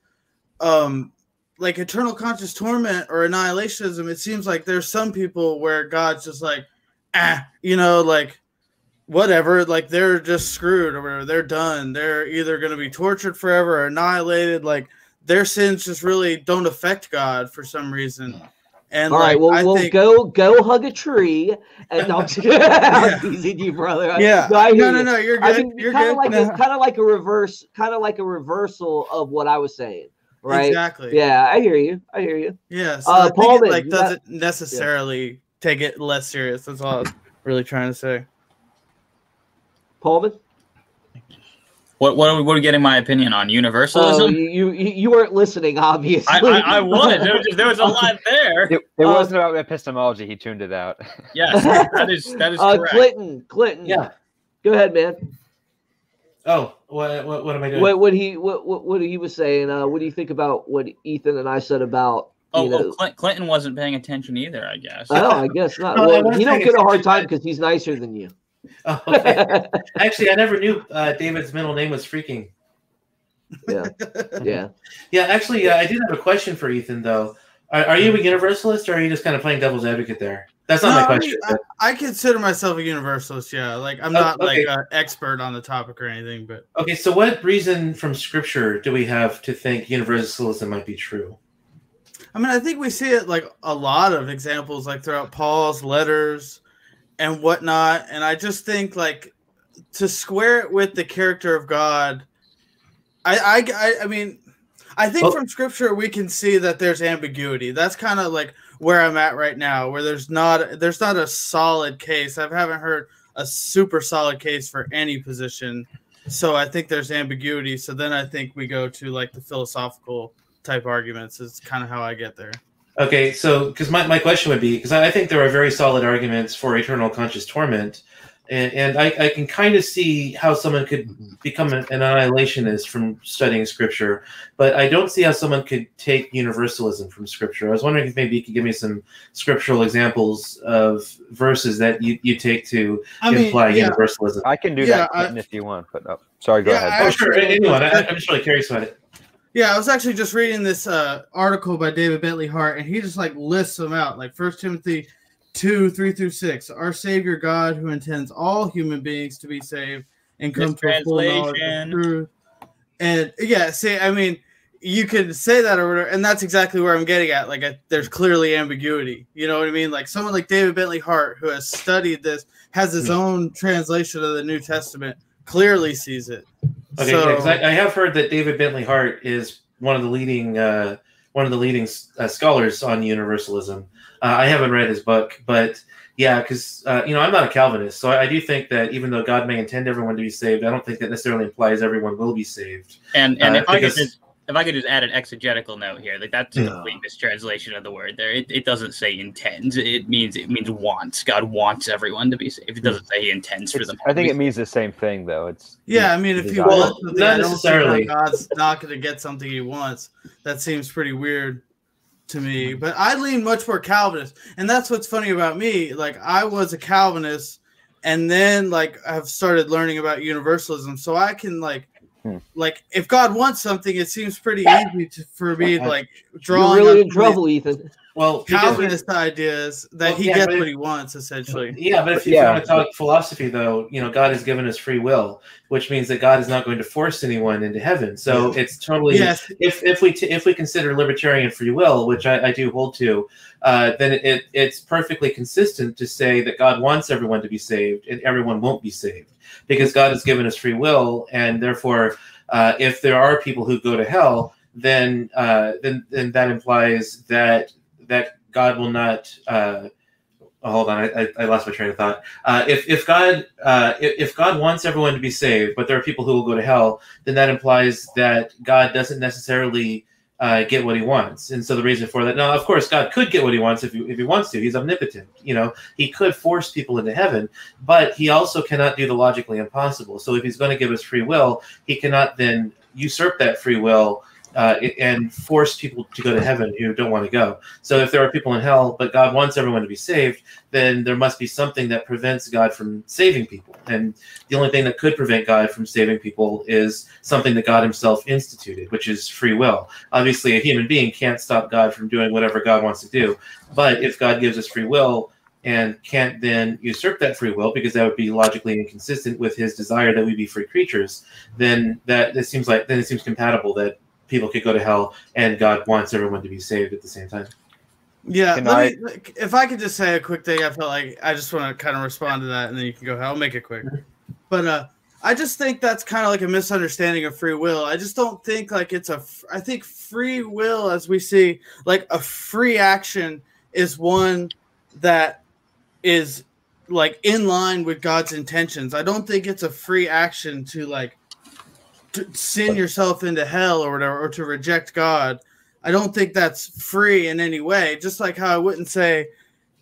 D: um like eternal conscious torment or annihilationism it seems like there's some people where god's just like ah you know like whatever, like they're just screwed or whatever. They're done. They're either going to be tortured forever or annihilated. Like their sins just really don't affect God for some reason. And
A: all
D: like,
A: right, well, I we'll think... go go hug a tree and I'm teasing you, brother.
D: Yeah, no, no, no, no, you're good. I mean, you're
A: kind
D: good.
A: Of like
D: no.
A: kind of like a reverse, kind of like a reversal of what I was saying. Right.
D: Exactly.
A: Yeah, I hear you. I hear you.
D: Yeah. So uh, Paul, like, doesn't necessarily yeah. take it less serious. That's all I was really trying to say.
A: Pallmann?
B: What what are, we, what are we getting my opinion on universalism? Oh,
A: you, you you weren't listening, obviously. I,
B: I, I was. There was, there was a lot there.
F: It, it uh, wasn't about epistemology. He tuned it out.
B: Yes, that is that is
A: uh,
B: correct.
A: Clinton, Clinton.
I: Yeah.
A: Go ahead, man.
I: Oh, what, what, what am I doing?
A: What, what he what, what what he was saying? Uh, what do you think about what Ethan and I said about?
B: Oh,
A: know,
B: oh Clinton wasn't paying attention either. I guess.
A: Oh, I guess not. well, you don't get a hard time because he's nicer than you.
I: Oh, okay. Actually, I never knew uh, David's middle name was Freaking.
A: Yeah, yeah,
I: yeah. Actually, uh, I did have a question for Ethan though. Are, are, you a universalist, or are you just kind of playing devil's advocate there? That's not no, my question.
D: I, I, consider myself a universalist. Yeah, like I'm oh, not okay. like an expert on the topic or anything, but
I: okay. So, what reason from Scripture do we have to think universalism might be true?
D: I mean, I think we see it like a lot of examples, like throughout Paul's letters and whatnot. And I just think like to square it with the character of God, I I I, mean, I think well, from scripture we can see that there's ambiguity. That's kind of like where I'm at right now, where there's not there's not a solid case. I haven't heard a super solid case for any position. So I think there's ambiguity. So then I think we go to like the philosophical type arguments is kind of how I get there.
I: Okay, so because my, my question would be because I think there are very solid arguments for eternal conscious torment. and, and I, I, can kind of see how someone could mm-hmm. become an, an, annihilationist from studying scripture, but I don't see how someone could take universalism from scripture. I was wondering if maybe you could give me some scriptural examples of verses that you, you take to I imply mean, yeah. universalism.
F: I can do yeah, that I, if you want, but oh, sorry, go yeah, ahead.
I: Oh, sure. Anyone, I, am just really curious about it.
D: Yeah, I was actually just reading this uh, article by David Bentley Hart, and he just like lists them out, like First Timothy 2 3 through 6 our savior god who intends all human beings to be saved and come to a full knowledge of truth. And yeah see i mean you could say that or whatever and that's exactly where i'm getting at like a, there's clearly ambiguity. You know what i mean? Like someone like david bentley hart who has studied this has his own translation of the new testament clearly sees it
I: okay so, yeah, I, I, have heard that david bentley hart is one of the leading uh, one of the leading uh, scholars on universalism uh, I haven't read his book, but yeah, because uh, you know I'm not a Calvinist, so I, I, do think that even though God may intend everyone to be saved, I don't think that necessarily implies everyone will be saved.
B: And and uh, if I could just if I could just add an exegetical note here, like that's a yeah. complete mistranslation of the word there. It, it doesn't say intends. It means it means wants. God wants everyone to be saved. It doesn't say he intends for them.
F: I think it means the same thing though. It's
D: yeah. I mean, if you want something, not necessarily. God's not going to get something he wants. That seems pretty weird to me, but I lean much more Calvinist, and that's what's funny about me. Like I was a Calvinist, and then like I've started learning about universalism, so I can like, hmm. like if God wants something, it seems pretty easy to, for me like draw.
A: You're really in trouble, Ethan
D: well Calvinist ideas that well, he yeah, gets what he wants essentially.
I: Yeah, but if, yeah. you want to talk philosophy, though, you know, God has given us free will, which means that God is not going to force anyone into heaven. So yeah. it's totally yes. if if we t- if we consider libertarian free will, which I, I do hold to, uh, then it it's perfectly consistent to say that God wants everyone to be saved and everyone won't be saved because God has given us free will, and therefore, uh, if there are people who go to hell. Then, uh, then, then that implies that that God will not. Uh, hold on, I, I, lost my train of thought. Uh, if if God uh, if, if, God wants everyone to be saved, but there are people who will go to hell, then that implies that God doesn't necessarily uh, get what he wants. And so the reason for that, now of course God could get what he wants if he, if he wants to. He's omnipotent. You know, he could force people into heaven, but he also cannot do the logically impossible. So if he's going to give us free will, he cannot then usurp that free will uh, and force people to go to heaven who don't want to go. So if there are people in hell, but God wants everyone to be saved, then there must be something that prevents God from saving people. And the only thing that could prevent God from saving people is something that God Himself instituted, which is free will. Obviously, a human being can't stop God from doing whatever God wants to do. But if God gives us free will, and can't then usurp that free will because that would be logically inconsistent with his desire that we be free creatures, then that it seems like then it seems compatible that people could go to hell and God wants everyone to be saved at the same time.
D: Yeah, let I, me, if I could just say a quick thing, I felt like I just want to kind of respond to that, and then you can go. I'll make it quick, but uh, I just think that's kind of like a misunderstanding of free will. I just don't think like it's a. I think free will, as we see, like a free action, is one that is like in line with God's intentions. I don't think it's a free action to like to sin yourself into hell or whatever, or to reject God. I don't think that's free in any way. Just like how I wouldn't say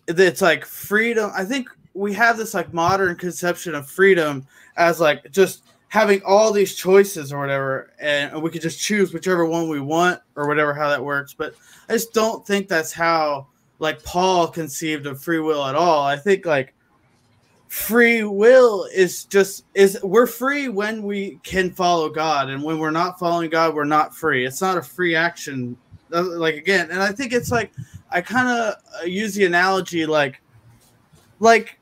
D: that it's like freedom. I think we have this like modern conception of freedom as like just having all these choices or whatever, and we could just choose whichever one we want or whatever how that works. But I just don't think that's how like Paul conceived of free will at all. I think like free will is just is we're free when we can follow God, and when we're not following God, we're not free. It's not a free action. Uh, like again, and I think it's like I kind of uh, use the analogy like like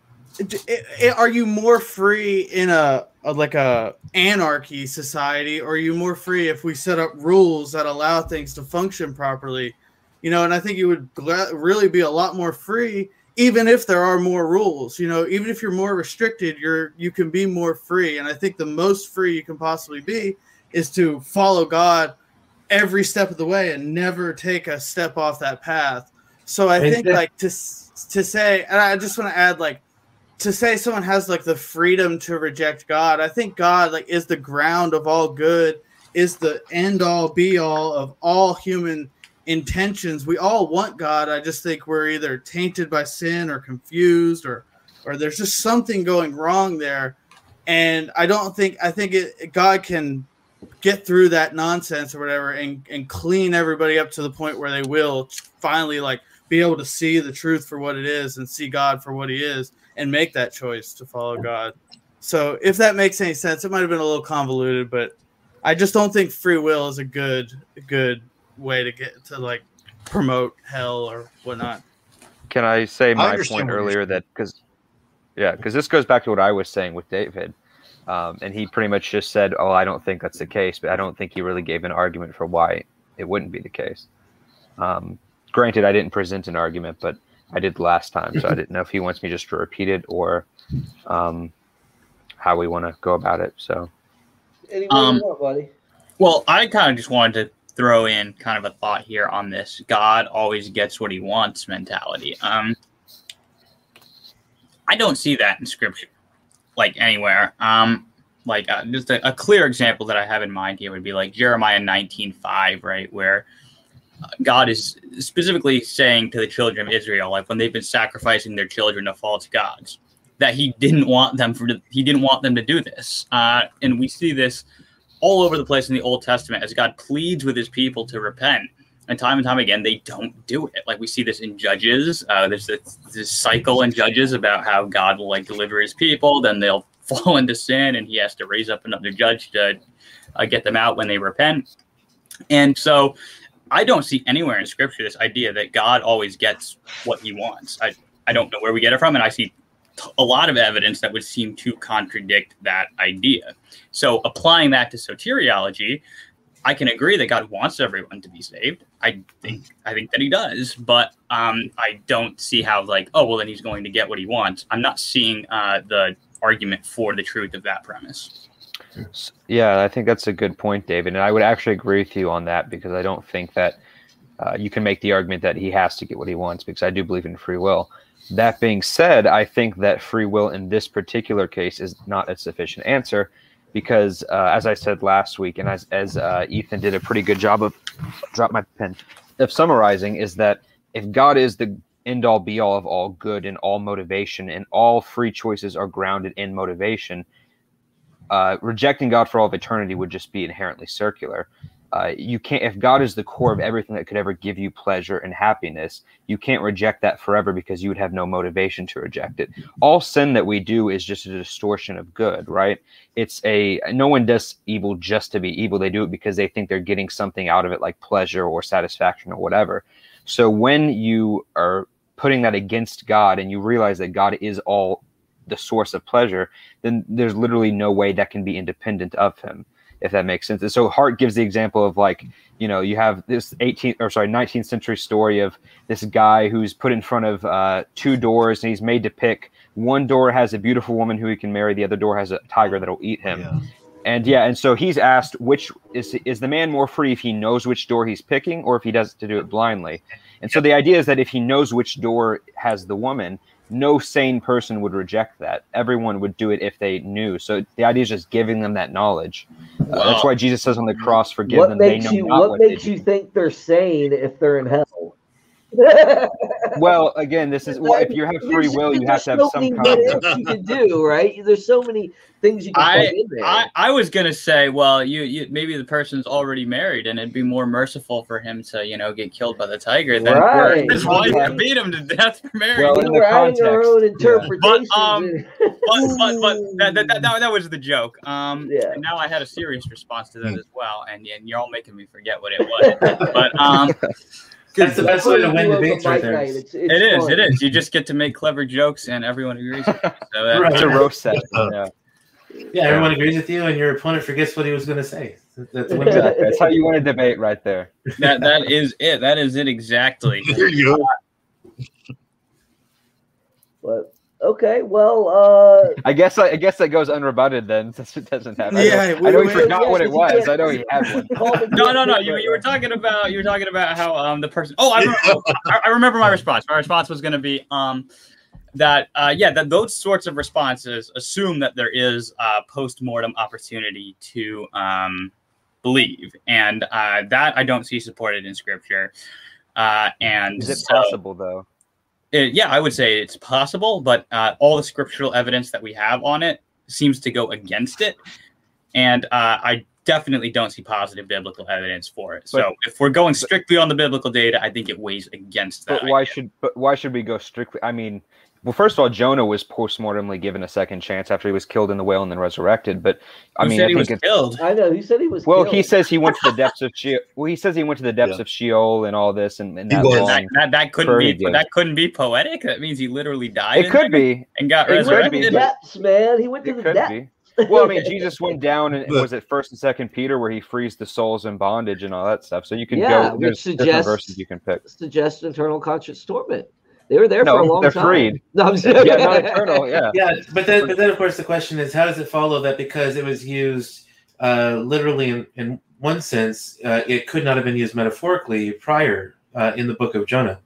D: are you more free in a, a, like a anarchy society or are you more free if we set up rules that allow things to function properly you know and i think you would really be a lot more free even if there are more rules you know even if you're more restricted you're you can be more free. And i think the most free you can possibly be is to follow god every step of the way and never take a step off that path. So i think like to to say and i just want to add like to say someone has like the freedom to reject god i think god like is the ground of all good is the end all be all of all human intentions. We all want God. I just think we're either tainted by sin or confused or or there's just something going wrong there. And I don't think I think it, God can get through that nonsense or whatever and, and clean everybody up to the point where they will finally like be able to see the truth for what it is and see God for what he is and make that choice to follow God. So if that makes any sense, it might have been a little convoluted, but I just don't think free will is a good good way to get to like promote hell or whatnot.
F: Can I say my I point earlier that because yeah, because this goes back to what I was saying with David. Um, and he pretty much just said, "Oh, I don't think that's the case," but I don't think he really gave an argument for why it wouldn't be the case. Um, granted, I didn't present an argument, but I did last time, so I didn't know if he wants me just to repeat it or um, how we want to go about it. So,
A: um, want, buddy.
B: Well, I kind of just wanted to throw in kind of a thought here on this God always gets what he wants mentality. Um, I don't see that in scripture like anywhere. Um, like uh, just a, a, clear example that I have in mind here would be like Jeremiah 19:5, right, where uh, God is specifically saying to the children of Israel, like when they've been sacrificing their children to false gods, that He didn't want them for He didn't want them to do this, uh, and we see this all over the place in the Old Testament as God pleads with His people to repent. And time and time again they don't do it. Like we see this in judges. Uh, there's this, this, cycle in judges about how god will like deliver his people. Then they'll fall into sin and he has to raise up another judge to uh, get them out when they repent. And so i don't see anywhere in scripture this idea that god always gets what he wants. I, I don't know where we get it from and i see a lot of evidence that would seem to contradict that idea so applying that to soteriology I can agree that God wants everyone to be saved. I think I think that he does, but um, I don't see how like oh well then he's going to get what he wants. I'm not seeing uh, the argument for the truth of that premise.
F: Yeah, I think that's a good point, David, and I would actually agree with you on that because I don't think that uh, you can make the argument that he has to get what he wants because I do believe in free will. That being said, I think that free will in this particular case is not a sufficient answer because uh, as I said last week, and as as uh, Ethan did a pretty good job of drop my pen of summarizing, is that if God is the end all be all of all good and all motivation, and all free choices are grounded in motivation, uh, rejecting God for all of eternity would just be inherently circular uh, you can't if god is the core of everything that could ever give you pleasure and happiness you can't reject that forever because you would have no motivation to reject it. All sin that we do is just a distortion of good right? It's a no one does evil just to be evil. They do it because they think they're getting something out of it like pleasure or satisfaction or whatever. So when you are putting that against god and you realize that god is all the source of pleasure then there's literally no way that can be independent of him if that makes sense. And so Hart gives the example of like, you know, you have this 18th or sorry, 19th century story of this guy who's put in front of uh, two doors and he's made to pick. One door has a beautiful woman who he can marry. The other door has a tiger that'll eat him. Yeah. And yeah, and so he's asked which is is the man more free if he knows which door he's picking or if he does to do it blindly. And so the idea is that if he knows which door has the woman, no sane person would reject that. Everyone would do it if they knew. So the idea is just giving them that knowledge. Wow. Uh, that's why Jesus says on the cross, "Forgive
A: what
F: them."
A: Makes you, what, what makes you think they're sane if they're in hell?
F: well, again, this is well, if you have free will, you have to have so some kind
A: of you can do, right? There's so many things you can I, in there.
B: I, I was gonna say, well, you, you maybe the person's already married, and it'd be more merciful for him to, you know, get killed by the tiger than right. for his wife to beat him to death for marrying. Well,
A: in we're adding our own interpretation.
B: But, um, but, but, but that, that, that, that, was the joke. Um, yeah. now I had a serious response to that hmm. as well, and, and you're all making me forget what it was. but um.
I: That's the best way to win debates right there.
B: It's, it's it is, It is. You just get to make clever jokes, and everyone agrees. So
F: that, right. It's a roast set.
I: Yeah. Yeah, everyone agrees with you, and your opponent forgets what he was going to say.
F: That's, exactly. That's how you win a debate, right there.
B: That that is it. That is it exactly.
C: There you
A: go. But okay, well, uh,
F: I guess I, I, guess that goes unrebutted then, since it doesn't happen. Yeah, I know, I know he forgot what it was. I know he had one.
B: no, no, no. You, you were talking about you were talking about how um the person. Oh, I remember, I, I remember my response. My response was going to be um that uh, yeah that those sorts of responses assume that there is a post-mortem opportunity to um, believe and uh, that i don't see supported in scripture uh, and
F: is it
B: so,
F: possible though
B: it, yeah, I would say it's possible, but uh, all the scriptural evidence that we have on it seems to go against it, and uh, I definitely don't see positive biblical evidence for it. So if we're going strictly on the biblical data, I think it weighs against that.
F: But why idea. should but why should we go strictly? I mean, well, first of all, Jonah was post-mortemly given a second chance after he was killed in the whale and then resurrected. But I
B: Who
F: mean, I
B: he was killed.
A: I know he said he was.
F: Well,
A: killed.
F: he says he went to the depths of Sheol. Well, he says he went to the depths yeah. of Sheol and all this, and, and that,
B: that, that, that couldn't be that couldn't be poetic. That means he literally died.
F: It could be
B: and got
A: it
B: resurrected.
A: Went to the depths, man. He went to it the depths. Be.
F: well, I mean, Jesus went down and was it First and Second Peter where he frees the souls in bondage and all that stuff. So you can
A: yeah,
F: go. There's
A: suggests, different
F: verses you can pick.
A: Suggests eternal conscious torment. They were there
F: no,
A: for a long time.
F: they're
A: time.
F: freed.
A: No, I'm
F: yeah, not eternal. Yeah,
I: yeah. But then, but then, of course, the question is, how does it follow that because it was used uh, literally in, in one sense, uh, it could not have been used metaphorically prior uh, in the book of Jonah?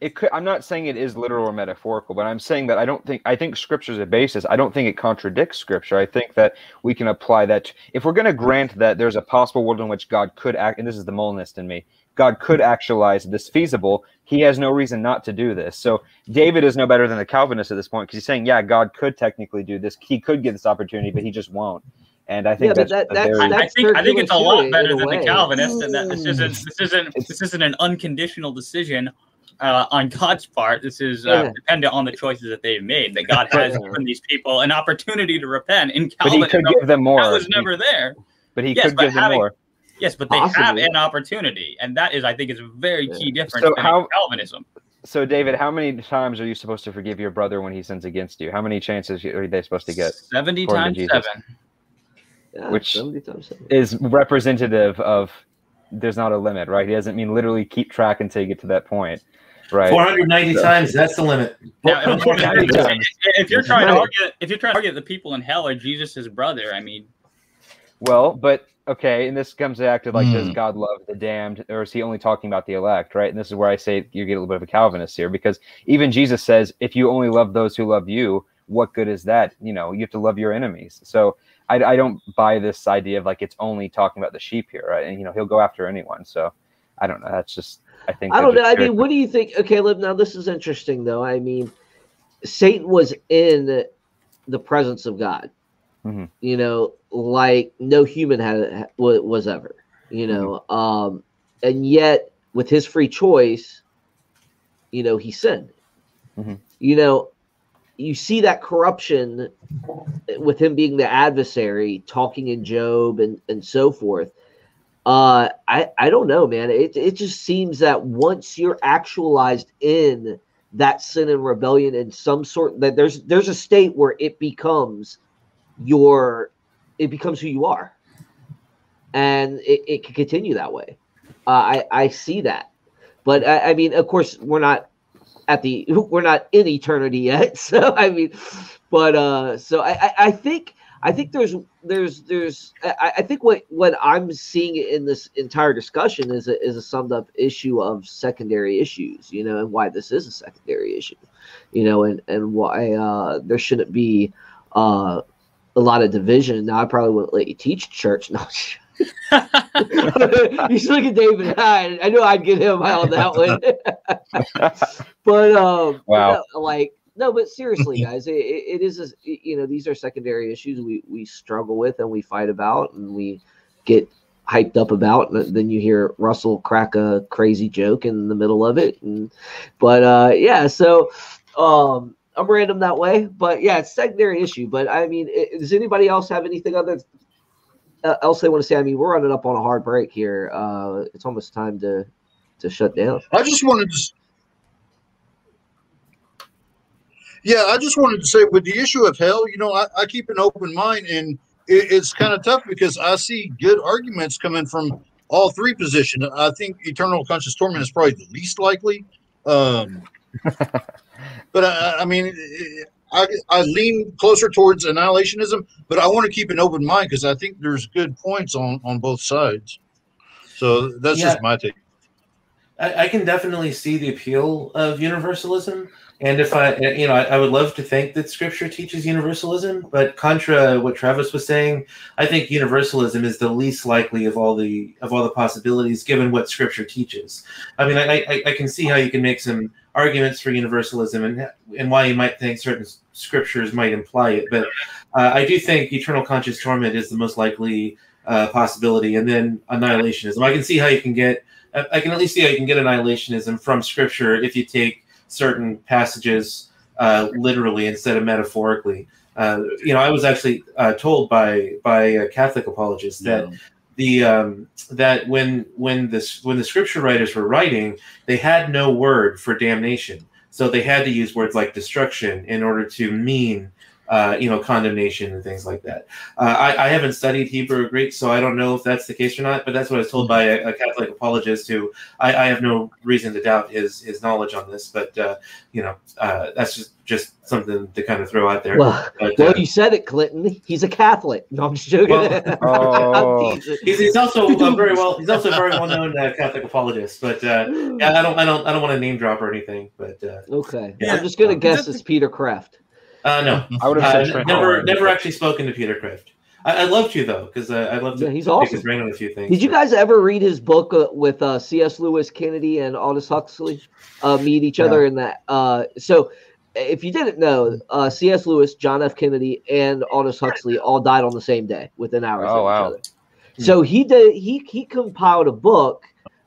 F: It could. I'm not saying it is literal or metaphorical, but I'm saying that I don't think I think Scripture is a basis. I don't think it contradicts Scripture. I think that we can apply that. If we're going to grant that there's a possible world in which God could act, and this is the Molinist in me, God could actualize this feasible, he has no reason not to do this. So David is no better than the Calvinist at this point because he's saying, yeah, God could technically do this. He could get this opportunity, but he just won't. And I think yeah, that's, that, that's,
B: very, that's, I think I think it's a lot better than way. the Calvinist, and that this isn't this isn't this isn't an unconditional decision uh, on God's part. This is uh, yeah. dependent on the choices that they've made. That God has given these people an opportunity to repent. In Calvin,
F: but he could give them more.
B: That was never there.
F: But he yes, could give them more.
B: Yes, but they Possibly. have an opportunity, and that is, I think, is a very key difference so how, Calvinism.
F: So, David, how many times are you supposed to forgive your brother when he sins against you? How many chances are they supposed to get?
B: Seventy times seven.
F: Yeah, which times seven. is representative of there's not a limit, right? He doesn't mean literally keep track until you get to that point, right?
I: 490 so. times, that's the limit.
B: Now, if, you're trying to argue, if you're trying to argue that the people in hell are Jesus' brother, I mean,
F: well, but okay, and this comes back to like, mm. does hmm. God love the damned, or is he only talking about the elect, right? And this is where I say you get a little bit of a Calvinist here, because even Jesus says, if you only love those who love you, what good is that? You know, you have to love your enemies. So I, I don't buy this idea of like it's only talking about the sheep here, right? And you know, he'll go after anyone. So I don't know. That's just I think
A: I don't know. I mean, what do you think? Okay, Liv. Now this is interesting, though. I mean, Satan was in the presence of God. Mm-hmm. You know, like no human had was ever. You know, mm-hmm. um, and yet with his free choice, you know, he sinned. Mm-hmm. You know, you see that corruption with him being the adversary, talking in Job and and so forth. Uh, I I don't know, man. It it just seems that once you're actualized in that sin and rebellion in some sort, that there's there's a state where it becomes your it becomes who you are. And it, it can continue that way. Uh, i i see that. But I, I, mean of course we're not at the we're not in eternity yet. So i mean but uh so i i, I think i think there's there's there's I, I think what what i'm seeing in this entire discussion is a, is a summed up issue of secondary issues you know and why this is a secondary issue you know and and why uh there shouldn't be uh a lot of division. Now I probably wouldn't let you teach church. No. you should look at David. I, I know I'd get him on that one. but um, wow, like no, but seriously, guys, it, it is a, you know these are secondary issues we we struggle with and we fight about and we get hyped up about and then you hear russell crack a crazy joke in the middle of it and but uh yeah so um I'm random that way, but yeah, it's secondary issue. But I mean, it, does anybody else have anything other uh, else they want to say? I mean, we're running up on a hard break here. Uh, it's almost time to to shut down.
C: I just wanted to. Yeah, I just wanted to say with the issue of hell, you know, I, I keep an open mind, and it, it's kind of tough because I see good arguments coming from all three positions. I think eternal conscious torment is probably the least likely. Um, but uh, I, I mean, I, I lean closer towards annihilationism, but I want to keep an open mind because I think there's good points on on both sides. So that's yeah. just my take.
I: I, I, can definitely see the appeal of universalism. And if I, you know, I, I, would love to think that Scripture teaches universalism, but contra what Travis was saying, I think universalism is the least likely of all the of all the possibilities, given what Scripture teaches. I mean, I, I, I can see how you can make some arguments for universalism and and why you might think certain scriptures might imply it, but uh, I do think eternal conscious torment is the most likely uh, possibility, and then annihilationism. I can see how you can get. I can at least see how you can get annihilationism from Scripture if you take certain passages uh, literally instead of metaphorically. Uh, you know, I was actually uh, told by by Catholic apologists that yeah. the um, that when when this when the Scripture writers were writing, they had no word for damnation, so they had to use words like destruction in order to mean uh, you know, condemnation and things like that. Uh, I, I, haven't studied Hebrew or Greek, so I don't know if that's the case or not. But that's what I was told by a, a Catholic apologist who I, I, have no reason to doubt his his knowledge on this. But uh, you know, uh, that's just just something to kind of throw out there.
A: Well,
I: but,
A: well uh, you said it, Clinton. He's a Catholic. No, I'm just joking. Well,
I: oh. he's, he's, also a very well. He's also a very well known uh, Catholic apologist. But yeah, I don't I don't I don't want to name drop or anything. But
A: okay, yeah. I'm just gonna guess it's Peter Kreeft.
I: Uh, no, I would have uh, never, never actually spoken to Peter Kreeft. I, would love to though, because uh, I'd love.
A: Yeah, he's awesome.
I: his brain on a few things.
A: Did you guys ever read his book uh, with uh, C.S. Lewis Kennedy and Aldous Huxley uh, meet each other in that? Uh, so, if you didn't know, uh, C.S. Lewis, John F. Kennedy, and Aldous Huxley all died on the same day within hours oh, of wow. each other. So he did. He he compiled a book,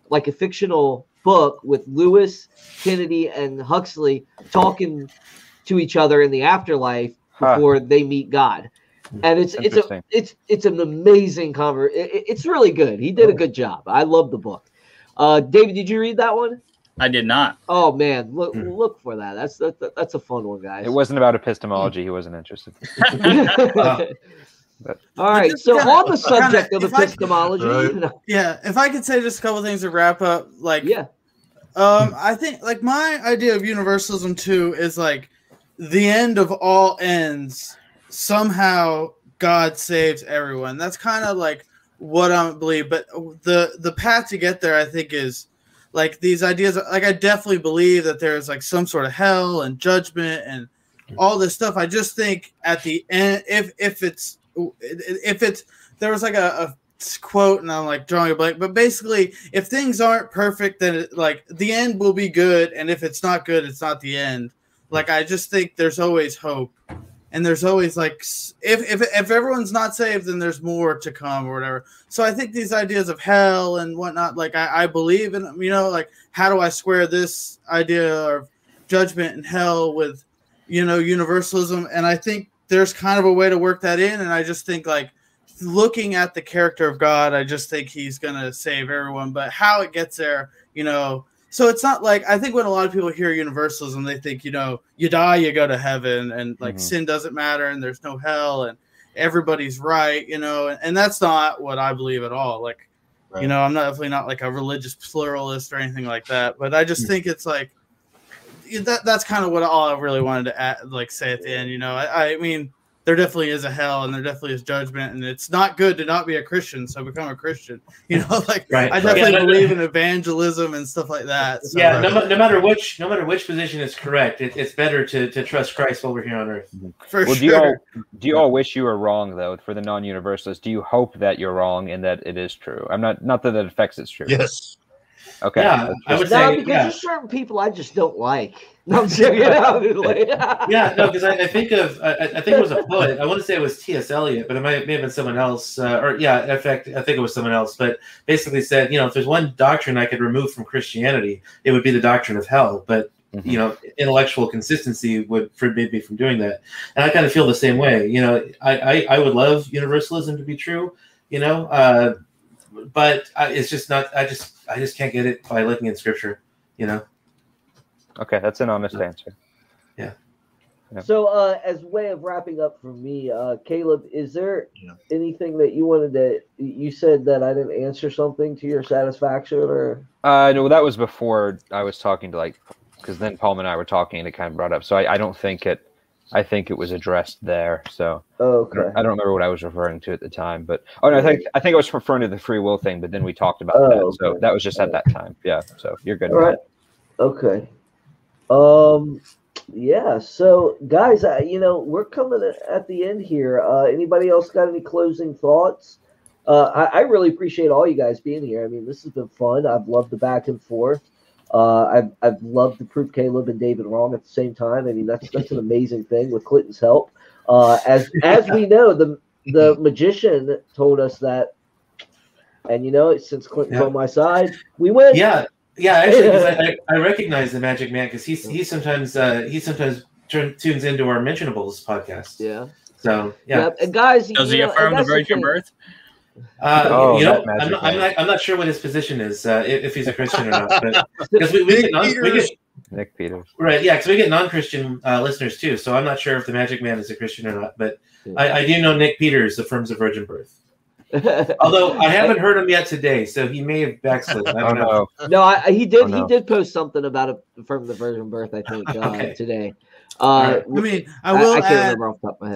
A: like a fictional book, with Lewis, Kennedy, and Huxley talking to each other in the afterlife before huh. they meet God. And it's it's a it's it's an amazing conver. It, it's really good. He did a good job. I love the book. Uh, David, did you read that one?
B: I did not.
A: Oh man, look hmm. look for that. That's that, that's a fun one, guys.
F: It wasn't about epistemology. He wasn't interested.
A: But, All right. So on the subject of epistemology,
D: right. yeah. If I could say just a couple things to wrap up, like
A: yeah,
D: um, I think like my idea of universalism too is like the end of all ends, somehow God saves everyone. That's kind of like what I believe. But the the path to get there, I think, is like these ideas. Like I definitely believe that there's like some sort of hell and judgment and all this stuff. I just think at the end, if if it's if it's there was like a, a quote and I'm like drawing a blank, but basically, if things aren't perfect, then it, like the end will be good, and if it's not good, it's not the end. Like I just think there's always hope, and there's always like if if if everyone's not saved, then there's more to come or whatever. So I think these ideas of hell and whatnot, like I, I believe in you know, like how do I square this idea of judgment and hell with you know universalism? And I think there's kind of a way to work that in, and I just think like looking at the character of God, I just think he's gonna save everyone. But how it gets there, you know, so it's not like I think when a lot of people hear universalism, they think you know you die, you go to heaven, and like mm-hmm. sin doesn't matter, and there's no hell, and everybody's right, you know, and, and that's not what I believe at all. Like, right. you know, I'm not definitely not like a religious pluralist or anything like that, but I just mm-hmm. think it's like that. That's kind of what all I really wanted to add, like say at the end. You know, I, I mean, there definitely is a hell and there definitely is judgment and it's not good to not be a christian so become a christian. You know like right. i definitely yeah, believe in evangelism and stuff like that
I: so. yeah no, no, matter which no matter which position is correct it, it's better to, to trust christ while we're here on earth.
F: For well, sure do you, all, do you all wish you were wrong though for the non-universalists? Do you hope that you're wrong and that it is true? I'm not not that it affects it's true.
C: Yes.
F: Okay.
I: Yeah i would
A: no,
I: say
A: because
I: yeah.
A: there's certain people i just don't like
I: no, I'm serious. yeah, no, because I, I, think of I, I, think it was a poet. I want to say it was T.S. Eliot, but it might may have been someone else. Uh, or yeah, in fact, I think it was someone else. But basically said, you know, if there's one doctrine I could remove from Christianity, it would be the doctrine of hell. But mm-hmm. you know, intellectual consistency would forbid me from doing that. And I kind of feel the same way. You know, I I, I would love universalism to be true. You know, uh, but I, it's just not. I just I just can't get it by looking at scripture. You know.
F: Okay, that's an honest answer.
I: Yeah.
A: yeah. So, uh, as way of wrapping up for me, uh, Caleb, is there yeah. anything that you wanted to? You said that I didn't answer something to your satisfaction, or?
F: Uh, no, that was before I was talking to like, because then Paul and I were talking, and it kind of brought up. So I, I don't think it I think it was addressed there. So
A: okay,
F: I don't remember what I was referring to at the time, but oh no, I think I think I was referring to the free will thing, but then we talked about oh, that, okay. so that was just at that time. Yeah, so you're good.
A: All right. Okay. Um. Yeah. So, guys, I, you know we're coming at the end here. Uh, anybody else got any closing thoughts? Uh, I, I really appreciate all you guys being here. I mean, this has been fun. I've loved the back and forth. Uh, I've I've loved to prove Caleb and David wrong at the same time. I mean, that's that's an amazing thing with Clinton's help. Uh, as as we know, the the magician told us that, and you know, since Clinton's yeah. on my side, we win.
I: Yeah, yeah. Actually, I, I, recognize the Magic Man because he's he sometimes uh, he sometimes turn, tunes into our Mentionables podcast.
A: Yeah.
I: So yeah, yeah.
A: and guys,
B: does he know, affirm the virgin birth?
I: Uh, oh, you know, I'm not, I'm not, I'm, not, sure what his position is, uh, if, if, he's a Christian or not. Because we, we, get non, we get
F: Nick Peters,
I: right? Yeah, because we get non-Christian uh, listeners too. So I'm not sure if the Magic Man is a Christian or not. But I, I do know Nick Peters affirms a virgin birth. Although I haven't heard him yet today, so he may have backslid. I don't oh, know.
A: No, no I, he did. Oh, no. He did post something about it from the virgin birth. I think uh, okay. today. Uh,
D: I mean, I will I, I add.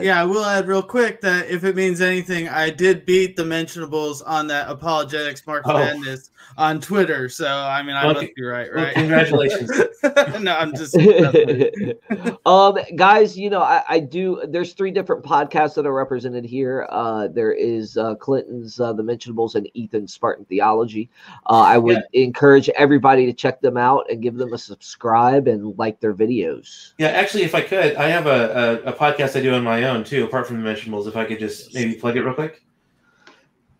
D: Yeah, I will add real quick that if it means anything, I did beat the mentionables on that apologetics March oh. Madness on Twitter. So I mean, I well, must be right, right? Well,
I: congratulations.
D: no, I'm just.
A: um, guys, you know, I, I, do. There's three different podcasts that are represented here. Uh, there is uh, Clinton's uh, The Mentionables and Ethan Spartan Theology. Uh, I would yeah. encourage everybody to check them out and give them a subscribe and like their videos.
I: Yeah, actually, if I could, I have a, a, a, podcast I do on my own too, apart from the mentionables. If I could just maybe plug it real quick.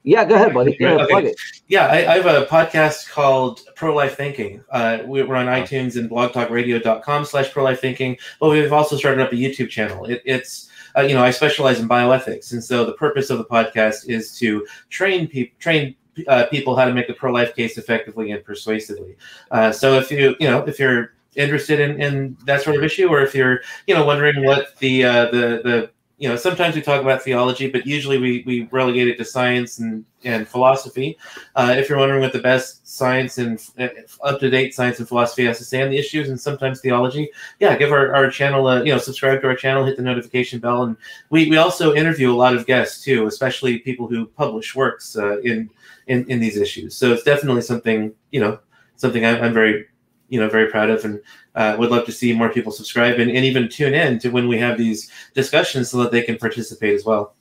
A: Yeah, go ahead, buddy. Yeah, okay. plug it.
I: Yeah, I, I, have a podcast called Pro Life Thinking. Uh, we're on iTunes and blogtalkradio.com slash pro life thinking, but we've also started up a YouTube channel. It, it's uh, you know, I specialize in bioethics, and so the purpose of the podcast is to train people, train uh, people how to make the pro life case effectively and persuasively. Uh, so if you, you know, if you're interested in, in that sort of issue, or if you're you know wondering what the uh, the the you know sometimes we talk about theology, but usually we we relegate it to science and and philosophy. Uh, if you're wondering what the best science and uh, up to date science and philosophy has to say on the issues, and sometimes theology, yeah, give our, our channel a you know subscribe to our channel, hit the notification bell, and we we also interview a lot of guests too, especially people who publish works uh, in in in these issues. So it's definitely something you know something I'm, I'm very you know very proud of and uh, would love to see more people subscribe and, and even tune in to when we have these discussions so that they can participate as well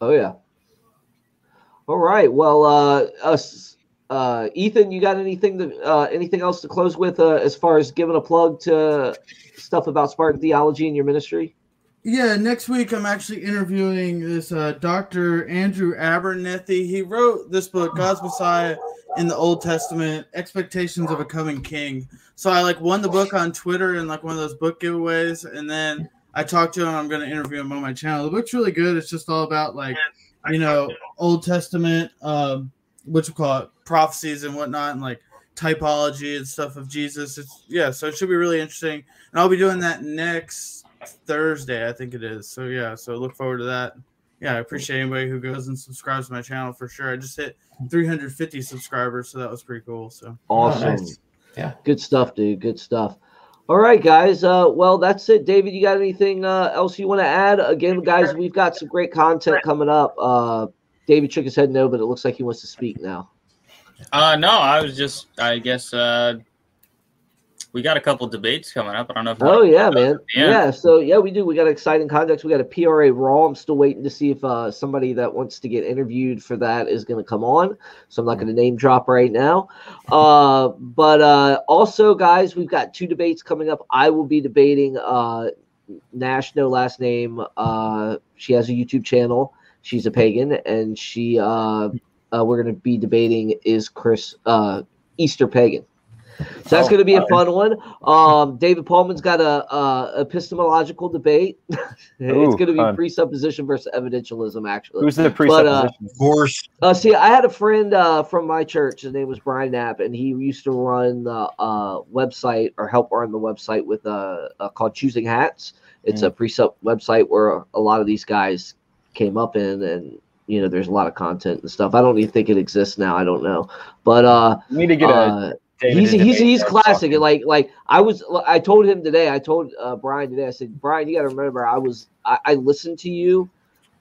A: oh yeah all right well uh us uh ethan you got anything to uh anything else to close with uh, as far as giving a plug to stuff about spartan theology in your ministry
D: yeah, next week I'm actually interviewing this uh, Dr. Andrew Abernethy. He wrote this book, God's Messiah in the Old Testament, Expectations of a Coming King. So I like won the book on Twitter and like one of those book giveaways, and then I talked to him. I'm going to interview him on my channel. The book's really good. It's just all about like you know Old Testament, um, what you call it, prophecies and whatnot, and like typology and stuff of Jesus. It's yeah, so it should be really interesting. And I'll be doing that next Thursday, I think it is. So yeah, so look forward to that. Yeah, I appreciate anybody who goes and subscribes to my channel for sure. I just hit 350 subscribers, so that was pretty cool. So
A: awesome. Nice. Yeah. Good stuff, dude. Good stuff. All right, guys. Uh, well, that's it. David, you got anything uh, else you want to add? Again, guys, we've got some great content coming up. Uh, David shook his head no, but it looks like he wants to speak now.
B: Uh, no, I was just, I guess, uh, we got a couple debates coming up. I don't know if.
A: Oh yeah, man. Yeah. So yeah, we do. We got exciting context. We got a PRA Raw. I'm still waiting to see if uh, somebody that wants to get interviewed for that is going to come on. So I'm not going to name drop right now. Uh, but uh, also, guys, we've got two debates coming up. I will be debating uh, Nash, no last name. Uh, she has a YouTube channel. She's a pagan, and she. Uh, uh, we're going to be debating is Chris uh, Easter pagan. So that's oh, going to be a fun one. Um, David Pallmann's got a, a epistemological debate. it's going to be fun. presupposition versus evidentialism. Actually,
F: who's the presupposition?
C: But, uh, of course.
A: Uh, see, I had a friend uh, from my church. His name was Brian Knapp, and he used to run the uh, website or help run the website with uh, uh called Choosing Hats. It's mm. a presup website where a lot of these guys came up in, and you know, there's a lot of content and stuff. I don't even think it exists now. I don't know, but uh,
F: you need to get a
A: he's he's he's classic. And like like I was I told him today. I told uh, Brian today. I said, Brian, you got to remember, I was I, I, listened to you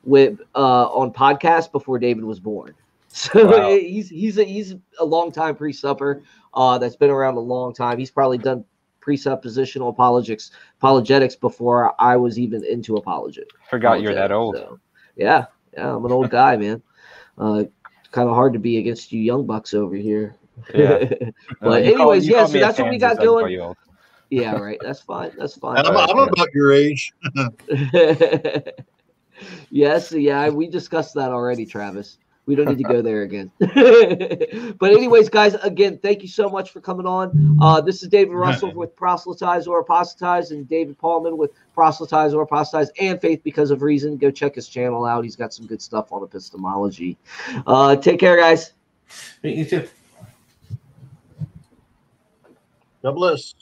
A: with uh, on podcast before David was born. So wow. he's he's a he's a long time pre-supper uh, that's been around a long time. He's probably done presuppositional apologetics apologetics before I was even into apologetics.
F: Forgot you're that old.
A: So, yeah, yeah, I'm an old guy, man. Uh, kind of hard to be against you young bucks over here. Yeah. but uh, anyways, yeah, so that's what we got going. Yeah, right. That's fine. That's fine.
C: I'm, I'm about your age.
A: yes, yeah, we discussed that already, Travis. We don't need to go there again. but anyways, guys, again, thank you so much for coming on. Uh, this is David Russell with Proselytize or Apostatize, and David Pallmann with Proselytize or Apostatize and Faith Because of Reason. Go check his channel out. He's got some good stuff on epistemology. Uh, take care, guys.
I: You too.
C: God bless.